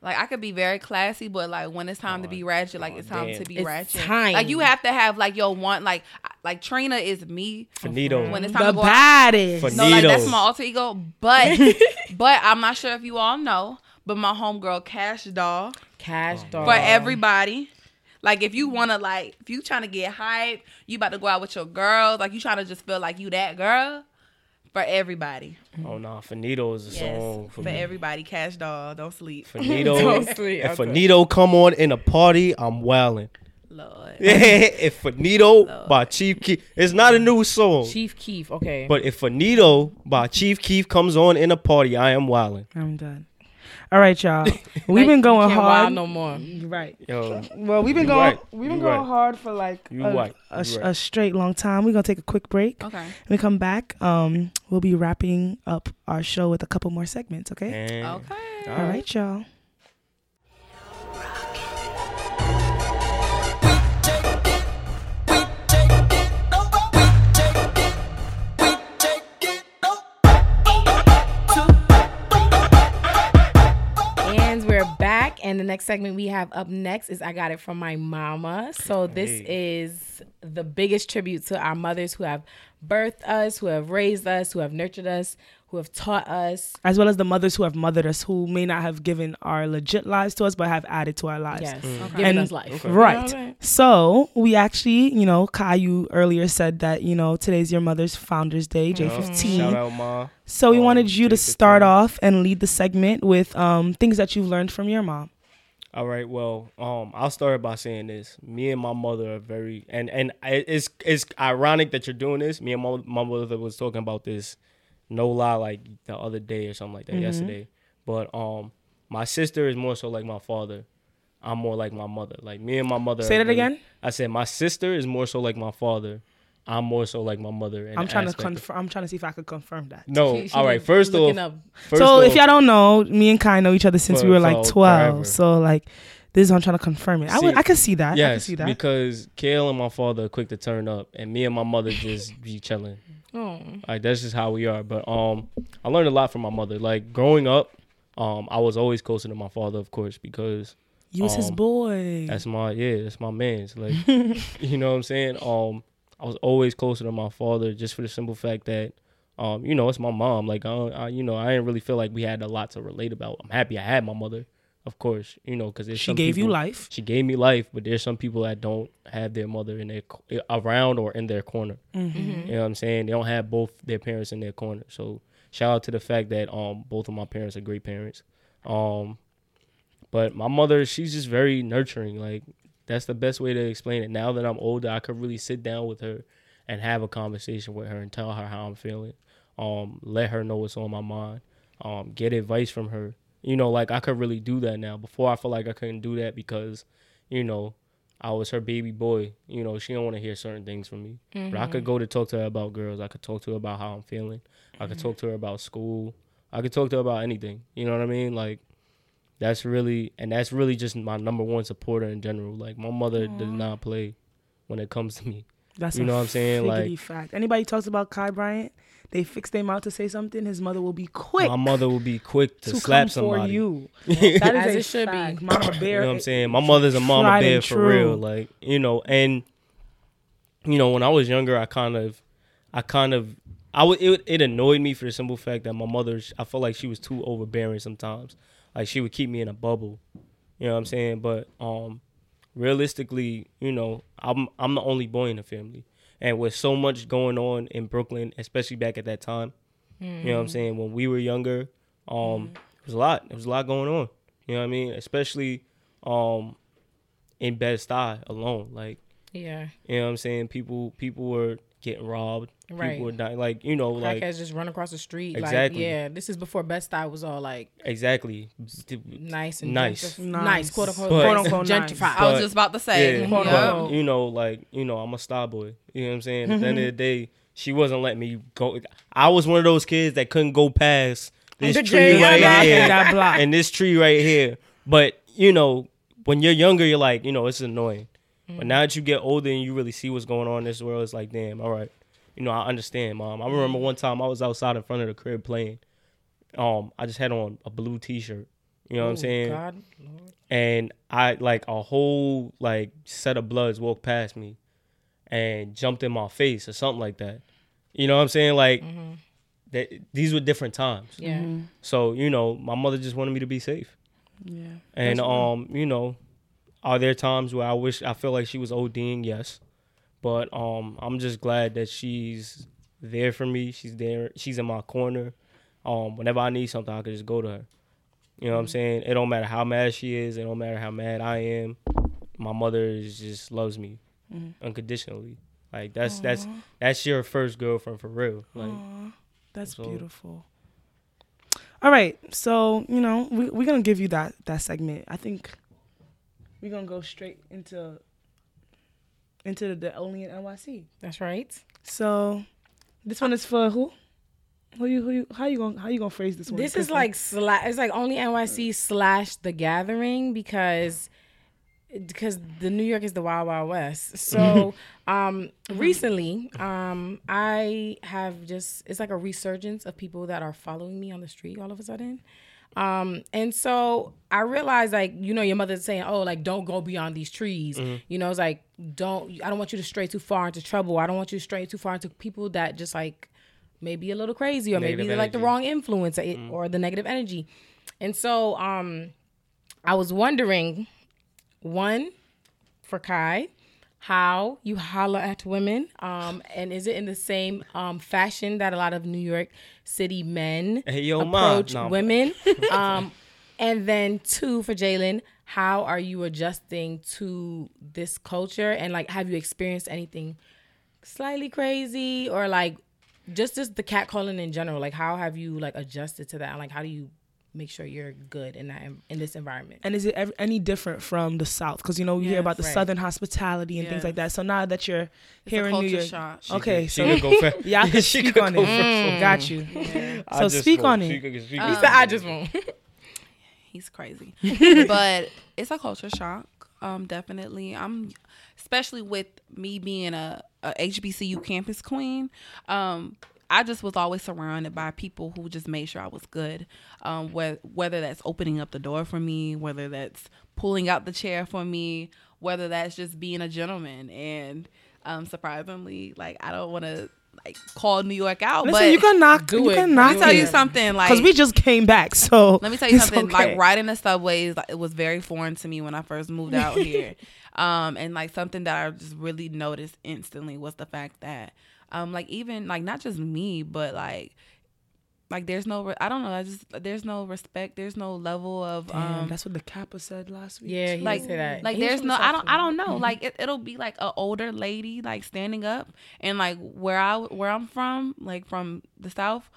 like I could be very classy, but like when it's time to be ratchet, like it's time damn. to be It's ratchet. time. Like you have to have like your one, like like Trina is me. Faneto. When it's time The to go out. baddest. For- No, like that's my alter ego. But but I'm not sure if you all know, but my homegirl Cash Doll Cash dog. for everybody. Like if you mm-hmm. wanna like if you trying to get hype, you about to go out with your girls, like you trying to just feel like you that girl. For everybody. Oh no, Faneto is a Yes. song For for me. everybody. Cash Doll. Don't sleep. Faneto. Don't sleep, if okay. Faneto come on in a party, I'm wilding. Lord. if Faneto by Chief Keef, it's not a new song, Chief Keef. Okay. but if Faneto by Chief Keef comes on in a party, I am wilding. I'm done. All right, y'all. We've Now been you going can't hard. wild no more. Right. Yo, Well, we've been You going. right. We've been You going right. hard for like You a, right. a, You sh- right. a straight long time. We're gonna take a quick break. Okay. When we come back, um, we'll be wrapping up our show with a couple more segments. Okay. and Okay. All right, y'all. And the next segment we have up next is I Got It From My Mama. So this Hey. is the biggest tribute to our mothers who have birthed us, who have raised us, who have nurtured us, who have taught us. As well as the mothers who have mothered us, who may not have given our legit lives to us, but have added to our lives. Yes, Mm. giving And- us life. Okay. You know Right. So we actually, you know, Caillou earlier said that, you know, today's your mother's Founders Day, J15. Shout out, ma. So we Um, wanted you to J15. start off and lead the segment with um, things that you've learned from your mom. All right, well, um, I'll start by saying this. Me and my mother are very, and and it's it's ironic that you're doing this. Me and my, my mother was talking about this, no lie, like the other day or something like that, yesterday. But um, my sister is more so like my father. I'm more like my mother. Like me and my mother. Say that very- again? I said my sister is more so like my father. I'm more so like my mother. in I'm trying to confirm. I'm trying to see if I could confirm that. No, She- she all right. First off, looking first so off, if y'all don't know, me and Kai know each other since For- we were like 12. forever. So like, this is I'm trying to confirm it. I would, I can see that. I can see that. because Kale and my father are quick to turn up, and me and my mother just be chilling. Oh. Like that's just how we are. But um, I learned a lot from my mother. Like growing up, um, I was always closer to my father, of course, because you was his um, boy. that's my yeah, that's my man's. Like you know what I'm saying. Um, I was always closer to my father, just for the simple fact that. Um, you know, it's my mom. Like, I, I, you know, I didn't really feel like we had a lot to relate about. I'm happy I had my mother, of course. You know, because she gave you life. She gave me life, but there's some people that don't have their mother in their around or in their corner. Mm-hmm. You know what I'm saying? They don't have both their parents in their corner. So shout out to the fact that um both of my parents are great parents. Um, but my mother, she's just very nurturing. Like that's the best way to explain it. Now that I'm older, I could really sit down with her and have a conversation with her and tell her how I'm feeling. Um, let her know what's on my mind. Um, get advice from her. You know, like I could really do that now. Before I felt like I couldn't do that because, you know, I was her baby boy. You know, she don't want to hear certain things from me. But I could go to talk to her about girls. I could talk to her about how I'm feeling. I could talk to her about school. I could talk to her about anything. You know what I mean? Like that's really and that's really just my number one supporter in general. Like my mother does not play when it comes to me. That's You know what I'm saying? Like- fact. Anybody talks about Kai Bryant, they fix their mouth to say something. His mother will be quick My mother will be quick to, to slap somebody. for you. That is it should be. fact. Mama bear. You know what I'm saying? My mother's a mama bear for true. real. Like, you know, and you know, when I was younger, I kind of I kind of I would it, it annoyed me for the simple fact that my mother I felt like she was too overbearing sometimes. Like she would keep me in a bubble. You know what I'm saying? But um realistically, you know, I'm I'm the only boy in the family. And with so much going on in Brooklyn, especially back at that time, you know what I'm saying? When we were younger, um, it was a lot. It was a lot going on. You know what I mean? Especially um in Bed-Stuy alone. Like, Yeah. you know what I'm saying? People people were getting robbed. Right. People were dying. Like, you know, like Crackheads just run across the street. Exactly. Like, yeah, this is before Bed-Stuy was all like exactly. nice and Nice. gentrif- Nice. nice, quote unquote, But- Quote unquote gentrified. nice. I was just about to say. Yeah, yeah. but you know, like you know, I'm a star boy. You know what I'm saying? At the end of the mm-hmm. day, she wasn't letting me go. I was one of those kids that couldn't go past this The tree tree, right yeah. here That and this tree right here. But you know, when you're younger, you're like, you know, it's annoying. But mm. now that you get older and you really see what's going on in this world, it's like, damn, all right. You know, I understand, mom. I remember one time I was outside in front of the crib playing. Um, I just had on a blue T-shirt. You know what I'm Oh, saying? God, Lord. and I like a whole like set of bloods walked past me and jumped in my face or something like that. You know what I'm saying? Like that these were different times. Yeah. So, you know, my mother just wanted me to be safe. Yeah. And um, you know, are there times where I wish I feel like she was ODing? Yes. But um I'm just glad that she's there for me. She's there. She's in my corner. Um whenever I need something, I can just go to her. You know what I'm saying? It don't matter how mad she is, it don't matter how mad I am. My mother is just loves me unconditionally. Like that's that's that's your first girlfriend for real. Like That's So- beautiful. All right, so you know we we're gonna give you that that segment. I think we're gonna go straight into into the only in NYC. That's right. So this one is for who? Who you who you how you gonna how you gonna phrase this one? This is like sla- it's like only NYC slash the gathering because because the New York is the wild wild west. So um recently um I have just it's like a resurgence of people that are following me on the street all of a sudden. Um and so I realized like you know your mother's saying oh like don't go beyond these trees. You know it's like don't I don't want you to stray too far into trouble. I don't want you to stray too far into people that just like maybe a little crazy or maybe Negative they're like the wrong influence or, it, or the negative energy. And so um I was wondering one for Kai how you holler at women um and is it in the same um fashion that a lot of New York City men Hey, yo, approach women. Um and then two for Jahylin how are you adjusting to this culture? And like have you experienced anything slightly crazy or like just just the catcalling in general? Like how have you like adjusted to that? And like how do you make sure you're good in that in this environment And is it ev- any different from the South? Because you know we hear about the Right. Southern hospitality and things like that. So now that you're It's here a in New York, shock. She okay, could- so she could go first. yeah, I can She speak could on go it. first. Got you. I So speak won't. on it. Could- she he could- said i just won't He's crazy. but it's a culture shock. Um, definitely. I'm especially with me being a, a HBCU campus queen. Um, I just was always surrounded by people who just made sure I was good. Um, whether whether that's opening up the door for me, whether that's pulling out the chair for me, whether that's just being a gentleman. And um, surprisingly, like I don't want to like call New York out, Listen, but you can knock. Do you it. can Do knock let me tell you something. Like Because we just came back, so let me tell you something. okay. Like riding the subways, like, it was very foreign to me when I first moved out here. Um, and like something that I just really noticed instantly was the fact that, um, like even like not just me, but like like there's no re- I don't know I just there's no respect there's no level of Damn, um that's what the Kappa said last week. Yeah, he like say that. like He's there's no I don't I don't know Mm-hmm. like it, it'll be like an older lady like standing up and like where I where I'm from like from the south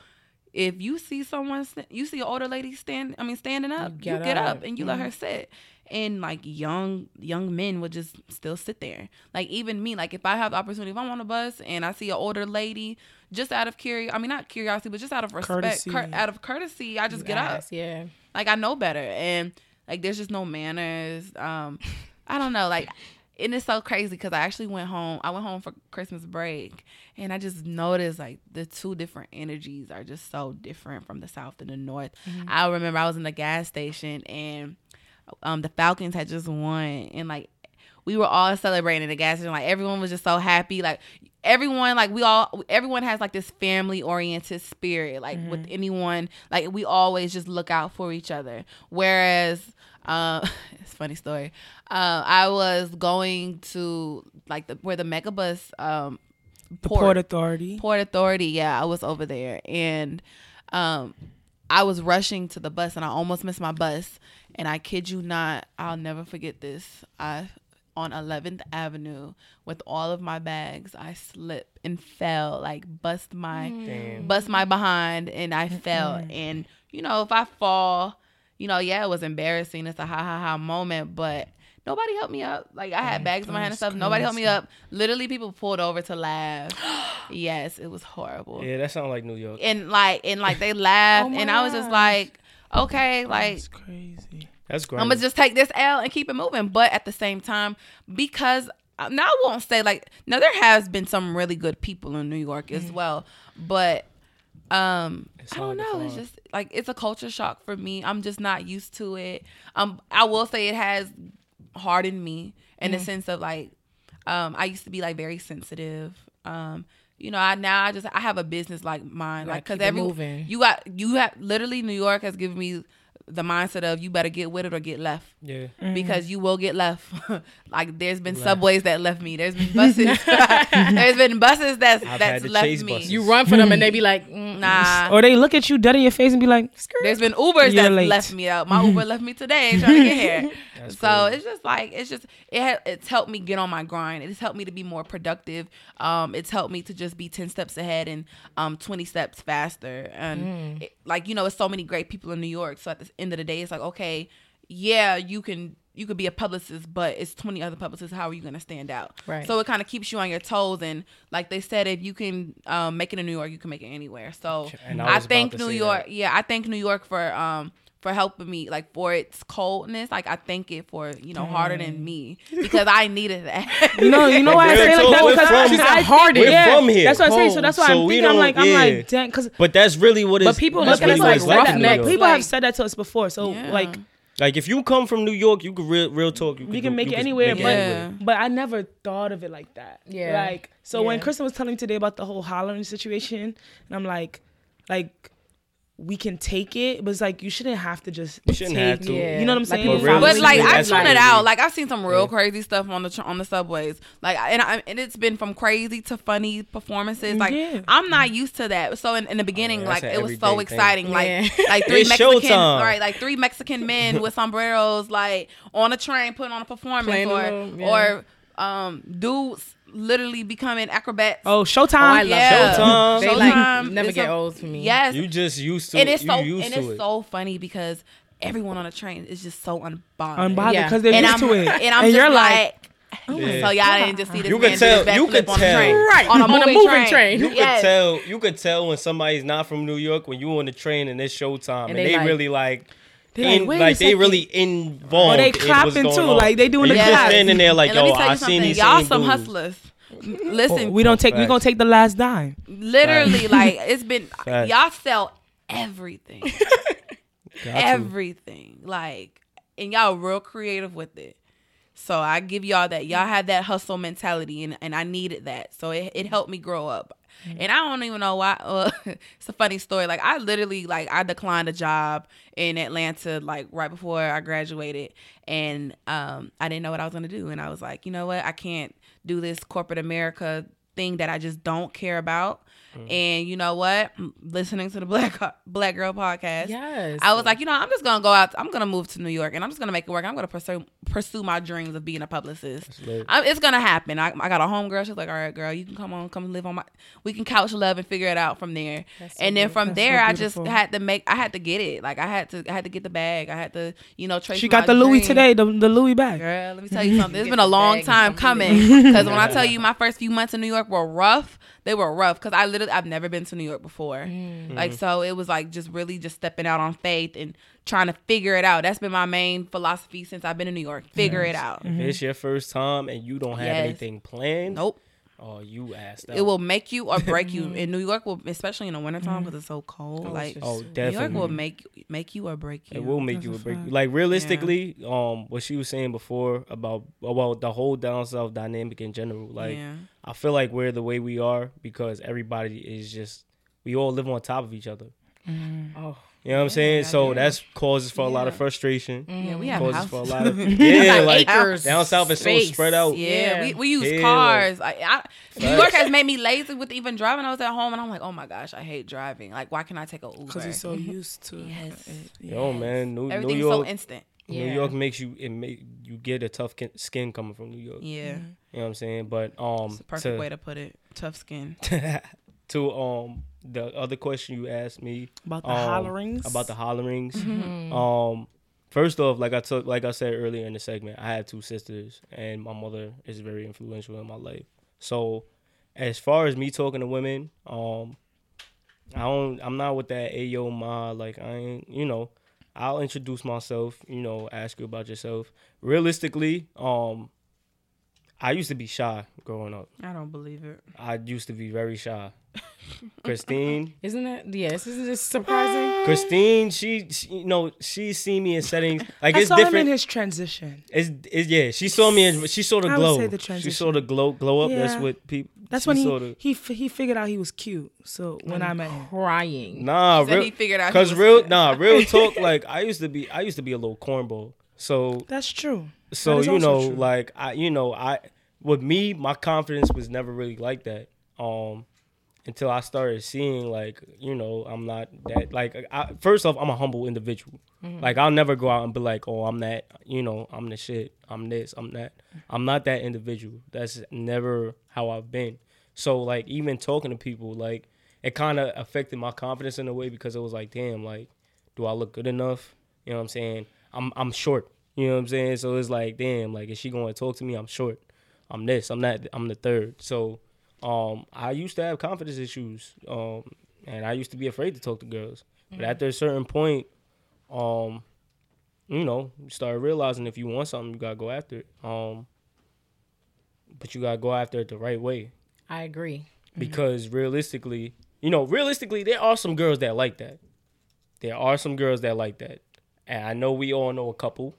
if you see someone st- you see an older lady stand I mean standing up you get get, up. up. and you let her sit and like young young men would just still sit there like even me like if I have the opportunity if I'm on a bus and I see an older lady just out of curiosity I mean not curiosity but just out of respect cur- out of courtesy I just get up Yeah. like I know better, and like there's just no manners. Um, I don't know, like. And it's so crazy because I actually went home. I went home for Christmas break, and I just noticed like the two different energies are just so different from the south and the north. I remember I was in the gas station, and um, the Falcons had just won, and like we were all celebrating the gas station. Like everyone was just so happy. Like everyone, like we all, everyone has like this family oriented spirit. Like with anyone, like we always just look out for each other. Whereas, uh, it's a funny story. Uh, I was going to like the where the megabus um The Port, Authority. Port Authority. Yeah, I was over there, and um, I was rushing to the bus, and I almost missed my bus. And I kid you not, I'll never forget this. I on 11th Avenue with all of my bags, I slipped and fell, like bust my mm. Damn. bust my behind, and I fell. And you know, if I fall, you know, yeah, it was embarrassing. It's a ha ha ha moment, but. Nobody helped me up. Like I had bags in my hand and stuff. Nobody helped me up. Literally, people pulled over to laugh. yes, it was horrible. Yeah, that sounds like New York. And like, and like they laughed, Oh and I was just like, okay, like That's crazy. That's great. I'm gonna just take this L and keep it moving. But at the same time, because uh, now I won't say like now there has been some really good people in New York as well, but um It's I don't know. It's just like it's a culture shock for me. I'm just not used to it. Um, I will say it has hardened me in the sense of like um I used to be like very sensitive. Um you know, I now I just I have a business like mine, like because every moving. you got you have literally New York has given me the mindset of you better get with it or get left yeah. because you will get left. like there's been subways that left me. There's been buses. there's been buses that's I've that's left me. buses. You run for them and they be like, mm, Nah. Or they look at you dead in your face and be like, "Skirt." There's been Ubers that late. left me out. My Uber left me today trying to get here. That's so crazy. it's just like it's just it ha- it's helped me get on my grind. It's helped me to be more productive. Um, it's helped me to just be ten steps ahead and um twenty steps faster. And it- like you know, it's so many great people in New York. So at the end of the day, it's like okay, yeah, you can you could be a publicist, but it's twenty other publicists. How are you going to stand out? Right. So it kind of keeps you on your toes. And like they said, if you can um, make it in New York, you can make it anywhere. So And I I, thank New York. that. Yeah, I thank New York for um for helping me, like for its coldness. Like I thank it for you know harder than me because I needed that. You know, you know why I say like that we're because from- I She said hardened. We're yeah, from here. That's what I say. So that's why So I'm we thinking. I'm don't- like, I'm like, dang, because But that's really what is. But people that's look at us like it's like in New roughnecks. York. people Like- have said that to us before. So Yeah. like, Like if you come from New York, you can real real talk. You, we can do- make you it could anywhere, make but Yeah. but I never thought of it like that. Yeah. Like so when Christin was telling me today about the whole hollering situation, and I'm like, like. We can take it, but it's like you shouldn't have to just. You shouldn't take, have to. Yeah. You know what I'm Like, saying? people But really- but like I that's tune it crazy. out. Like I've seen some real Yeah. crazy stuff on the tr- on the subways. Like and I, and it's been from crazy to funny performances. Like Yeah. I'm not used to that. So in, in the beginning, yeah, like it was so everyday thing. exciting. Like Yeah. like three Mexican showtime. right, like three Mexican men with sombreros, like on a train putting on a performance, Playing a or little- yeah. or um dudes literally becoming acrobats. Oh, Showtime. Oh, I love yeah. Showtime. They Showtime like never is get a- old for me. Yes, You just used to. and it's you so used and to it's it. so funny because everyone on a train is just so unbothered. Unbothered Yeah. because they're and used I'm to it, and I'm just you're like. Oh yeah. So y'all didn't just see this You man could tell- you backflip could on the tell. train. Right, on a on a moving, moving train. train. You Yes. could tell. You could tell when somebody's not from New York when you on the train and it's showtime and, they they, like- really like. They're like, in, "Wait a like they really involved. Or they clapping going too, on. like they doing And the you clap. just standing there like, and yo, I you seen something. these Y'all some dudes. hustlers. Listen, oh, We don't take. We Facts. gonna take the last dime. literally, like it's been Facts. y'all sell everything, everything, like, and y'all real creative with it. So I give y'all that. Y'all had that hustle mentality, and, and I needed that. So it, it helped me grow up. And I don't even know why. Uh, it's a funny story. Like I literally like I declined a job in Atlanta like right before I graduated, and um I didn't know what I was gonna do. And I was like, you know what? I can't do this corporate America thing that I just don't care about. Mm-hmm. And you know what? Listening to the Black Black Girl podcast, Yes. I was like, you know, I'm just gonna go out. I'm gonna move to New York, and I'm just gonna make it work. I'm gonna pursue pursue my dreams of being a publicist. I, it's gonna happen. I, I got a homegirl. She's like, all right, girl, you can come on, come live on my. We can couch love and figure it out from there. That's so and then from That's so there, I just had to make. I had to get it. Like I had to. I had to get the bag. I had to, you know, trace. She got the Louis dream. today, the, the Louis bag. Girl, let me tell you something. It's been a long time coming. Because when I tell you my first few months in New York were rough, they were rough. Because I literally, I've never been to New York before. Mm. Like, so it was like just really just stepping out on faith and trying to figure it out. That's been my main philosophy since I've been in New York. Figure it out. If it's your first time and you don't have Yes. anything planned, Nope. oh, you asked out. It will make you or break you. In New York, will especially in the wintertime because it's so cold. Oh, like Oh, just- New York will make make you or break you. It will make That's you a a break. fact. Like realistically, um, what she was saying before about about the whole down south dynamic in general. Like, yeah. I feel like we're the way we are because everybody is just we all live on top of each other. Mm-hmm. Oh. You know what I'm saying? So yeah. that's causes for a lot of frustration. Mm-hmm. Yeah, we have Causes houses. for a lot of yeah, got like acres, down south is so spread out. Yeah, Yeah. we, we use Yeah, cars. I, I, New York has made me lazy with even driving. I was at home and I'm like, oh my gosh, I hate driving. Like, why can't I take a Uber? Because he's so mm-hmm. used to Yes. it. Yo, man, New, New Everything's York, so instant. New York makes you it make you get a tough skin coming from New York. Yeah, You know what I'm saying? But um, it's the perfect to, way to put it. Tough skin. to um the other question you asked me About the um, hollerings. about the hollerings. Mm-hmm. Um, first off, like I took, like I said earlier in the segment, I have two sisters, and my mother is very influential in my life. So, as far as me talking to women, um, I don't, I'm not with that ayo ma. Like I ain't, you know, I'll introduce myself. You know, ask you about yourself. Realistically, um, I used to be shy growing up. I don't believe it. I used to be very shy. Christine, Isn't that yes? Isn't this surprising? Christine, she, she, you know, she seen me in settings like I it's saw him different. in his transition. It's, it's yeah. She saw me. In, she saw the glow. I would say the transition. she saw the glow. Glow up. That's what people. That's she when saw he the, he f- he figured out he was cute. So when I met him, Crying. nah, Said real, he figured out. cause real good. nah, real talk. Like I used to be. I used to be a little cornball. So that's true. so is you know true. like I you know I with me my confidence was never really like that. Um. Until I started seeing like you know I'm not that like I, first off I'm a humble individual. Mm-hmm. Like I'll never go out and be like oh I'm that you know I'm the shit I'm this I'm that. I'm not that individual. That's never how I've been. So like even talking to people like it kind of affected my confidence in a way because it was like damn like do I look good enough? You know what I'm saying? I'm I'm short. You know what I'm saying? So it's like damn like is she going to talk to me I'm short. I'm this I'm that I'm the third. So um I used to have confidence issues um and I used to be afraid to talk to girls but after a certain point um you know you start realizing if you want something you got to go after it um but you got to go after it the right way I agree. because realistically, you know, realistically, there are some girls that like that. There are some girls that like that, and I know we all know a couple.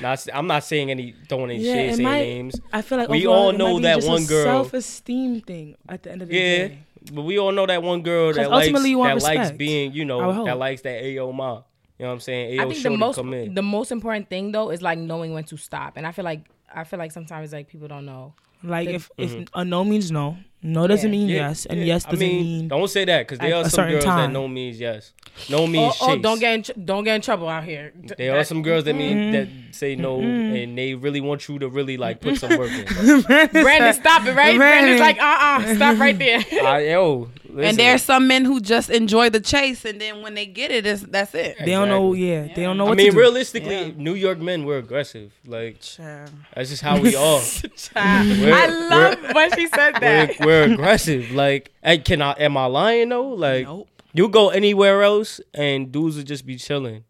Not, I'm not saying any throwing any Yeah, shade, it saying might- names, I feel like We overall, all it know might be that one girl- self-esteem thing at the end of the yeah. day. But we all know that one girl that likes ultimately you want that likes respect. being, you know, that likes that Ayo ma. You know what I'm saying? Ayo I think the most come in. the most important thing though is like knowing when to stop. And I feel like I feel like sometimes like people don't know. Like if if a no means no, no doesn't Yeah. mean Yeah, yes, and yeah. yes doesn't mean, mean. Don't say that because there are some girls that time. no means yes, no Oh, means oh, chase. don't get in, tr- don't get in trouble out here. There are some girls that mean Mm-hmm. that say no, and they really want you to really like put some work in. Brandon, stop it, right? Brandon. Brandon's like, uh, uh stop right there. I, yo, And listen. there's some men who just enjoy the chase, and then when they get it, it's, that's it. They don't know. Exactly. Yeah, they don't know I what mean, to realistically, Yeah. New York men we're aggressive. Like Child. that's just how we are. I love when she said We're, that. we're aggressive. Like, hey, can I? Am I lying though? Like, Nope. you go anywhere else and dudes will just be chilling.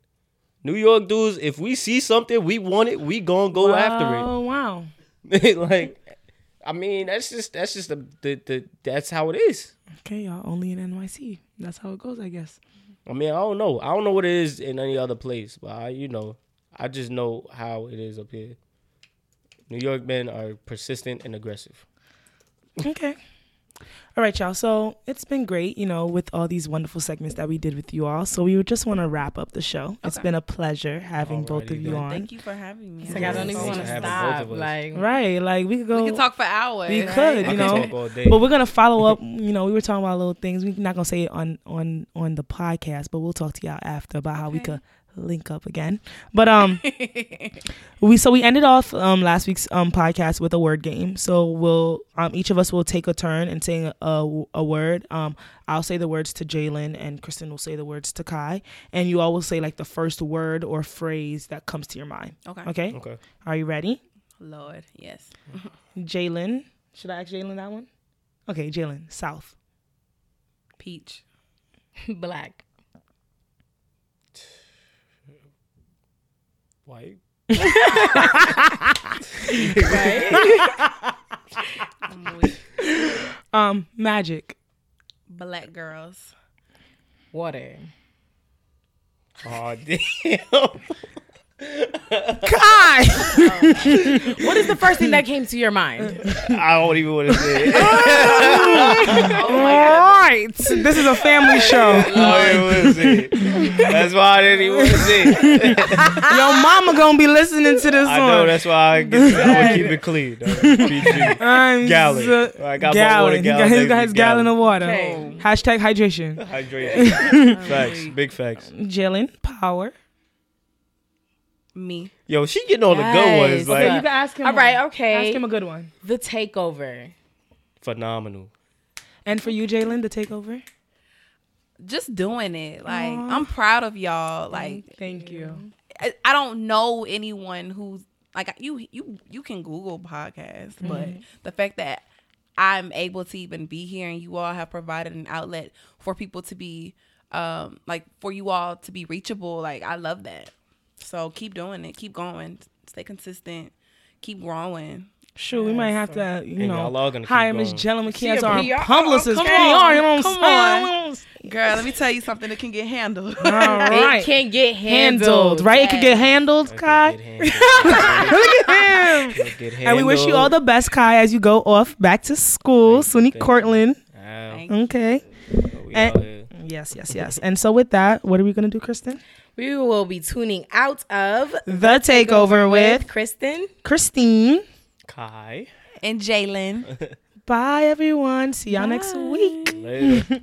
New York dudes, if we see something we want it, we gonna go after it. Oh wow. like, I mean, that's just that's just the, the the that's how it is. Okay, y'all only in NYC. That's how it goes, I guess. I mean, I don't know. I don't know what it is in any other place, but I, you know, I just know how it is up here. New York men are persistent and aggressive. Okay. All right, y'all. So it's been great, you know, with all these wonderful segments that we did with you all. So we would just want to wrap up the show. It's been a pleasure having both of you then. on. Thank you for having me. It's like I don't even want to stop. Like Right, like we could go. We can talk for hours. We right? could, I you can know. talk all day. But we're gonna follow up. You know, we were talking about little things. We're not gonna say it on on on the podcast, but we'll talk to y'all after about how we could link up again. But um, we so we ended off um last week's um podcast with a word game. So we'll um each of us will take a turn and saying a a word. Um, I'll say the words to Jahylin, and Christin will say the words to Kai, and you all will say like the first word or phrase that comes to your mind. Okay. Okay, okay. are you ready? Lord, yes. Jahylin, should I ask Jahylin that one? Okay, Jahylin, South. Peach. black. White. I'm. Um, Magic. Black girls. Water. Oh damn. Kai. What is the first thing that came to your mind? I don't even want to say it. Oh All right, this is a family show. I don't even want to say it. That's why I didn't even want to say it. Your mama gonna be listening to this I one. know. That's why I get, I'm gonna keep it clean. though. I'm Gallon. so- I got my water gallon. He got, gallon got to his gallon of water. Okay. Hashtag hydration. Hydration. facts. Big facts. Jahylin, power. Me. Yo, she getting all the good ones. Yes. Like Okay, you can ask him. All right, okay. Ask him a good one. the takeover. phenomenal. And for you, Jahylin, the takeover. Just doing it. Like I'm proud of y'all. Like Thank you. I, I don't know anyone who's like you you you can google podcasts but the fact that i'm able to even be here and you all have provided an outlet for people to be um like for you all to be reachable like i love that so keep doing it keep going stay consistent keep growing Sure, we might have to, you And know, y'all are gonna keep hire Miss going. Jahylin McKee as our PR? publicist. Oh, come PR, on. you know what Come I'm saying? girl let me tell you something that can get handled All right. It can get handled, handled, right? It could get handled, That Kai. get handled. Look at him. Could get And we wish you all the best, Kai, as you go off back to school. Thank you, SUNY you. Cortland. Wow. Thank Okay. We And- Yes, yes, yes. And so with that, what are we gonna do, Christin? We will be tuning out of The takeover with Christin. Christine. Kai. and Jahylin Bye everyone. See y'all next week. Later.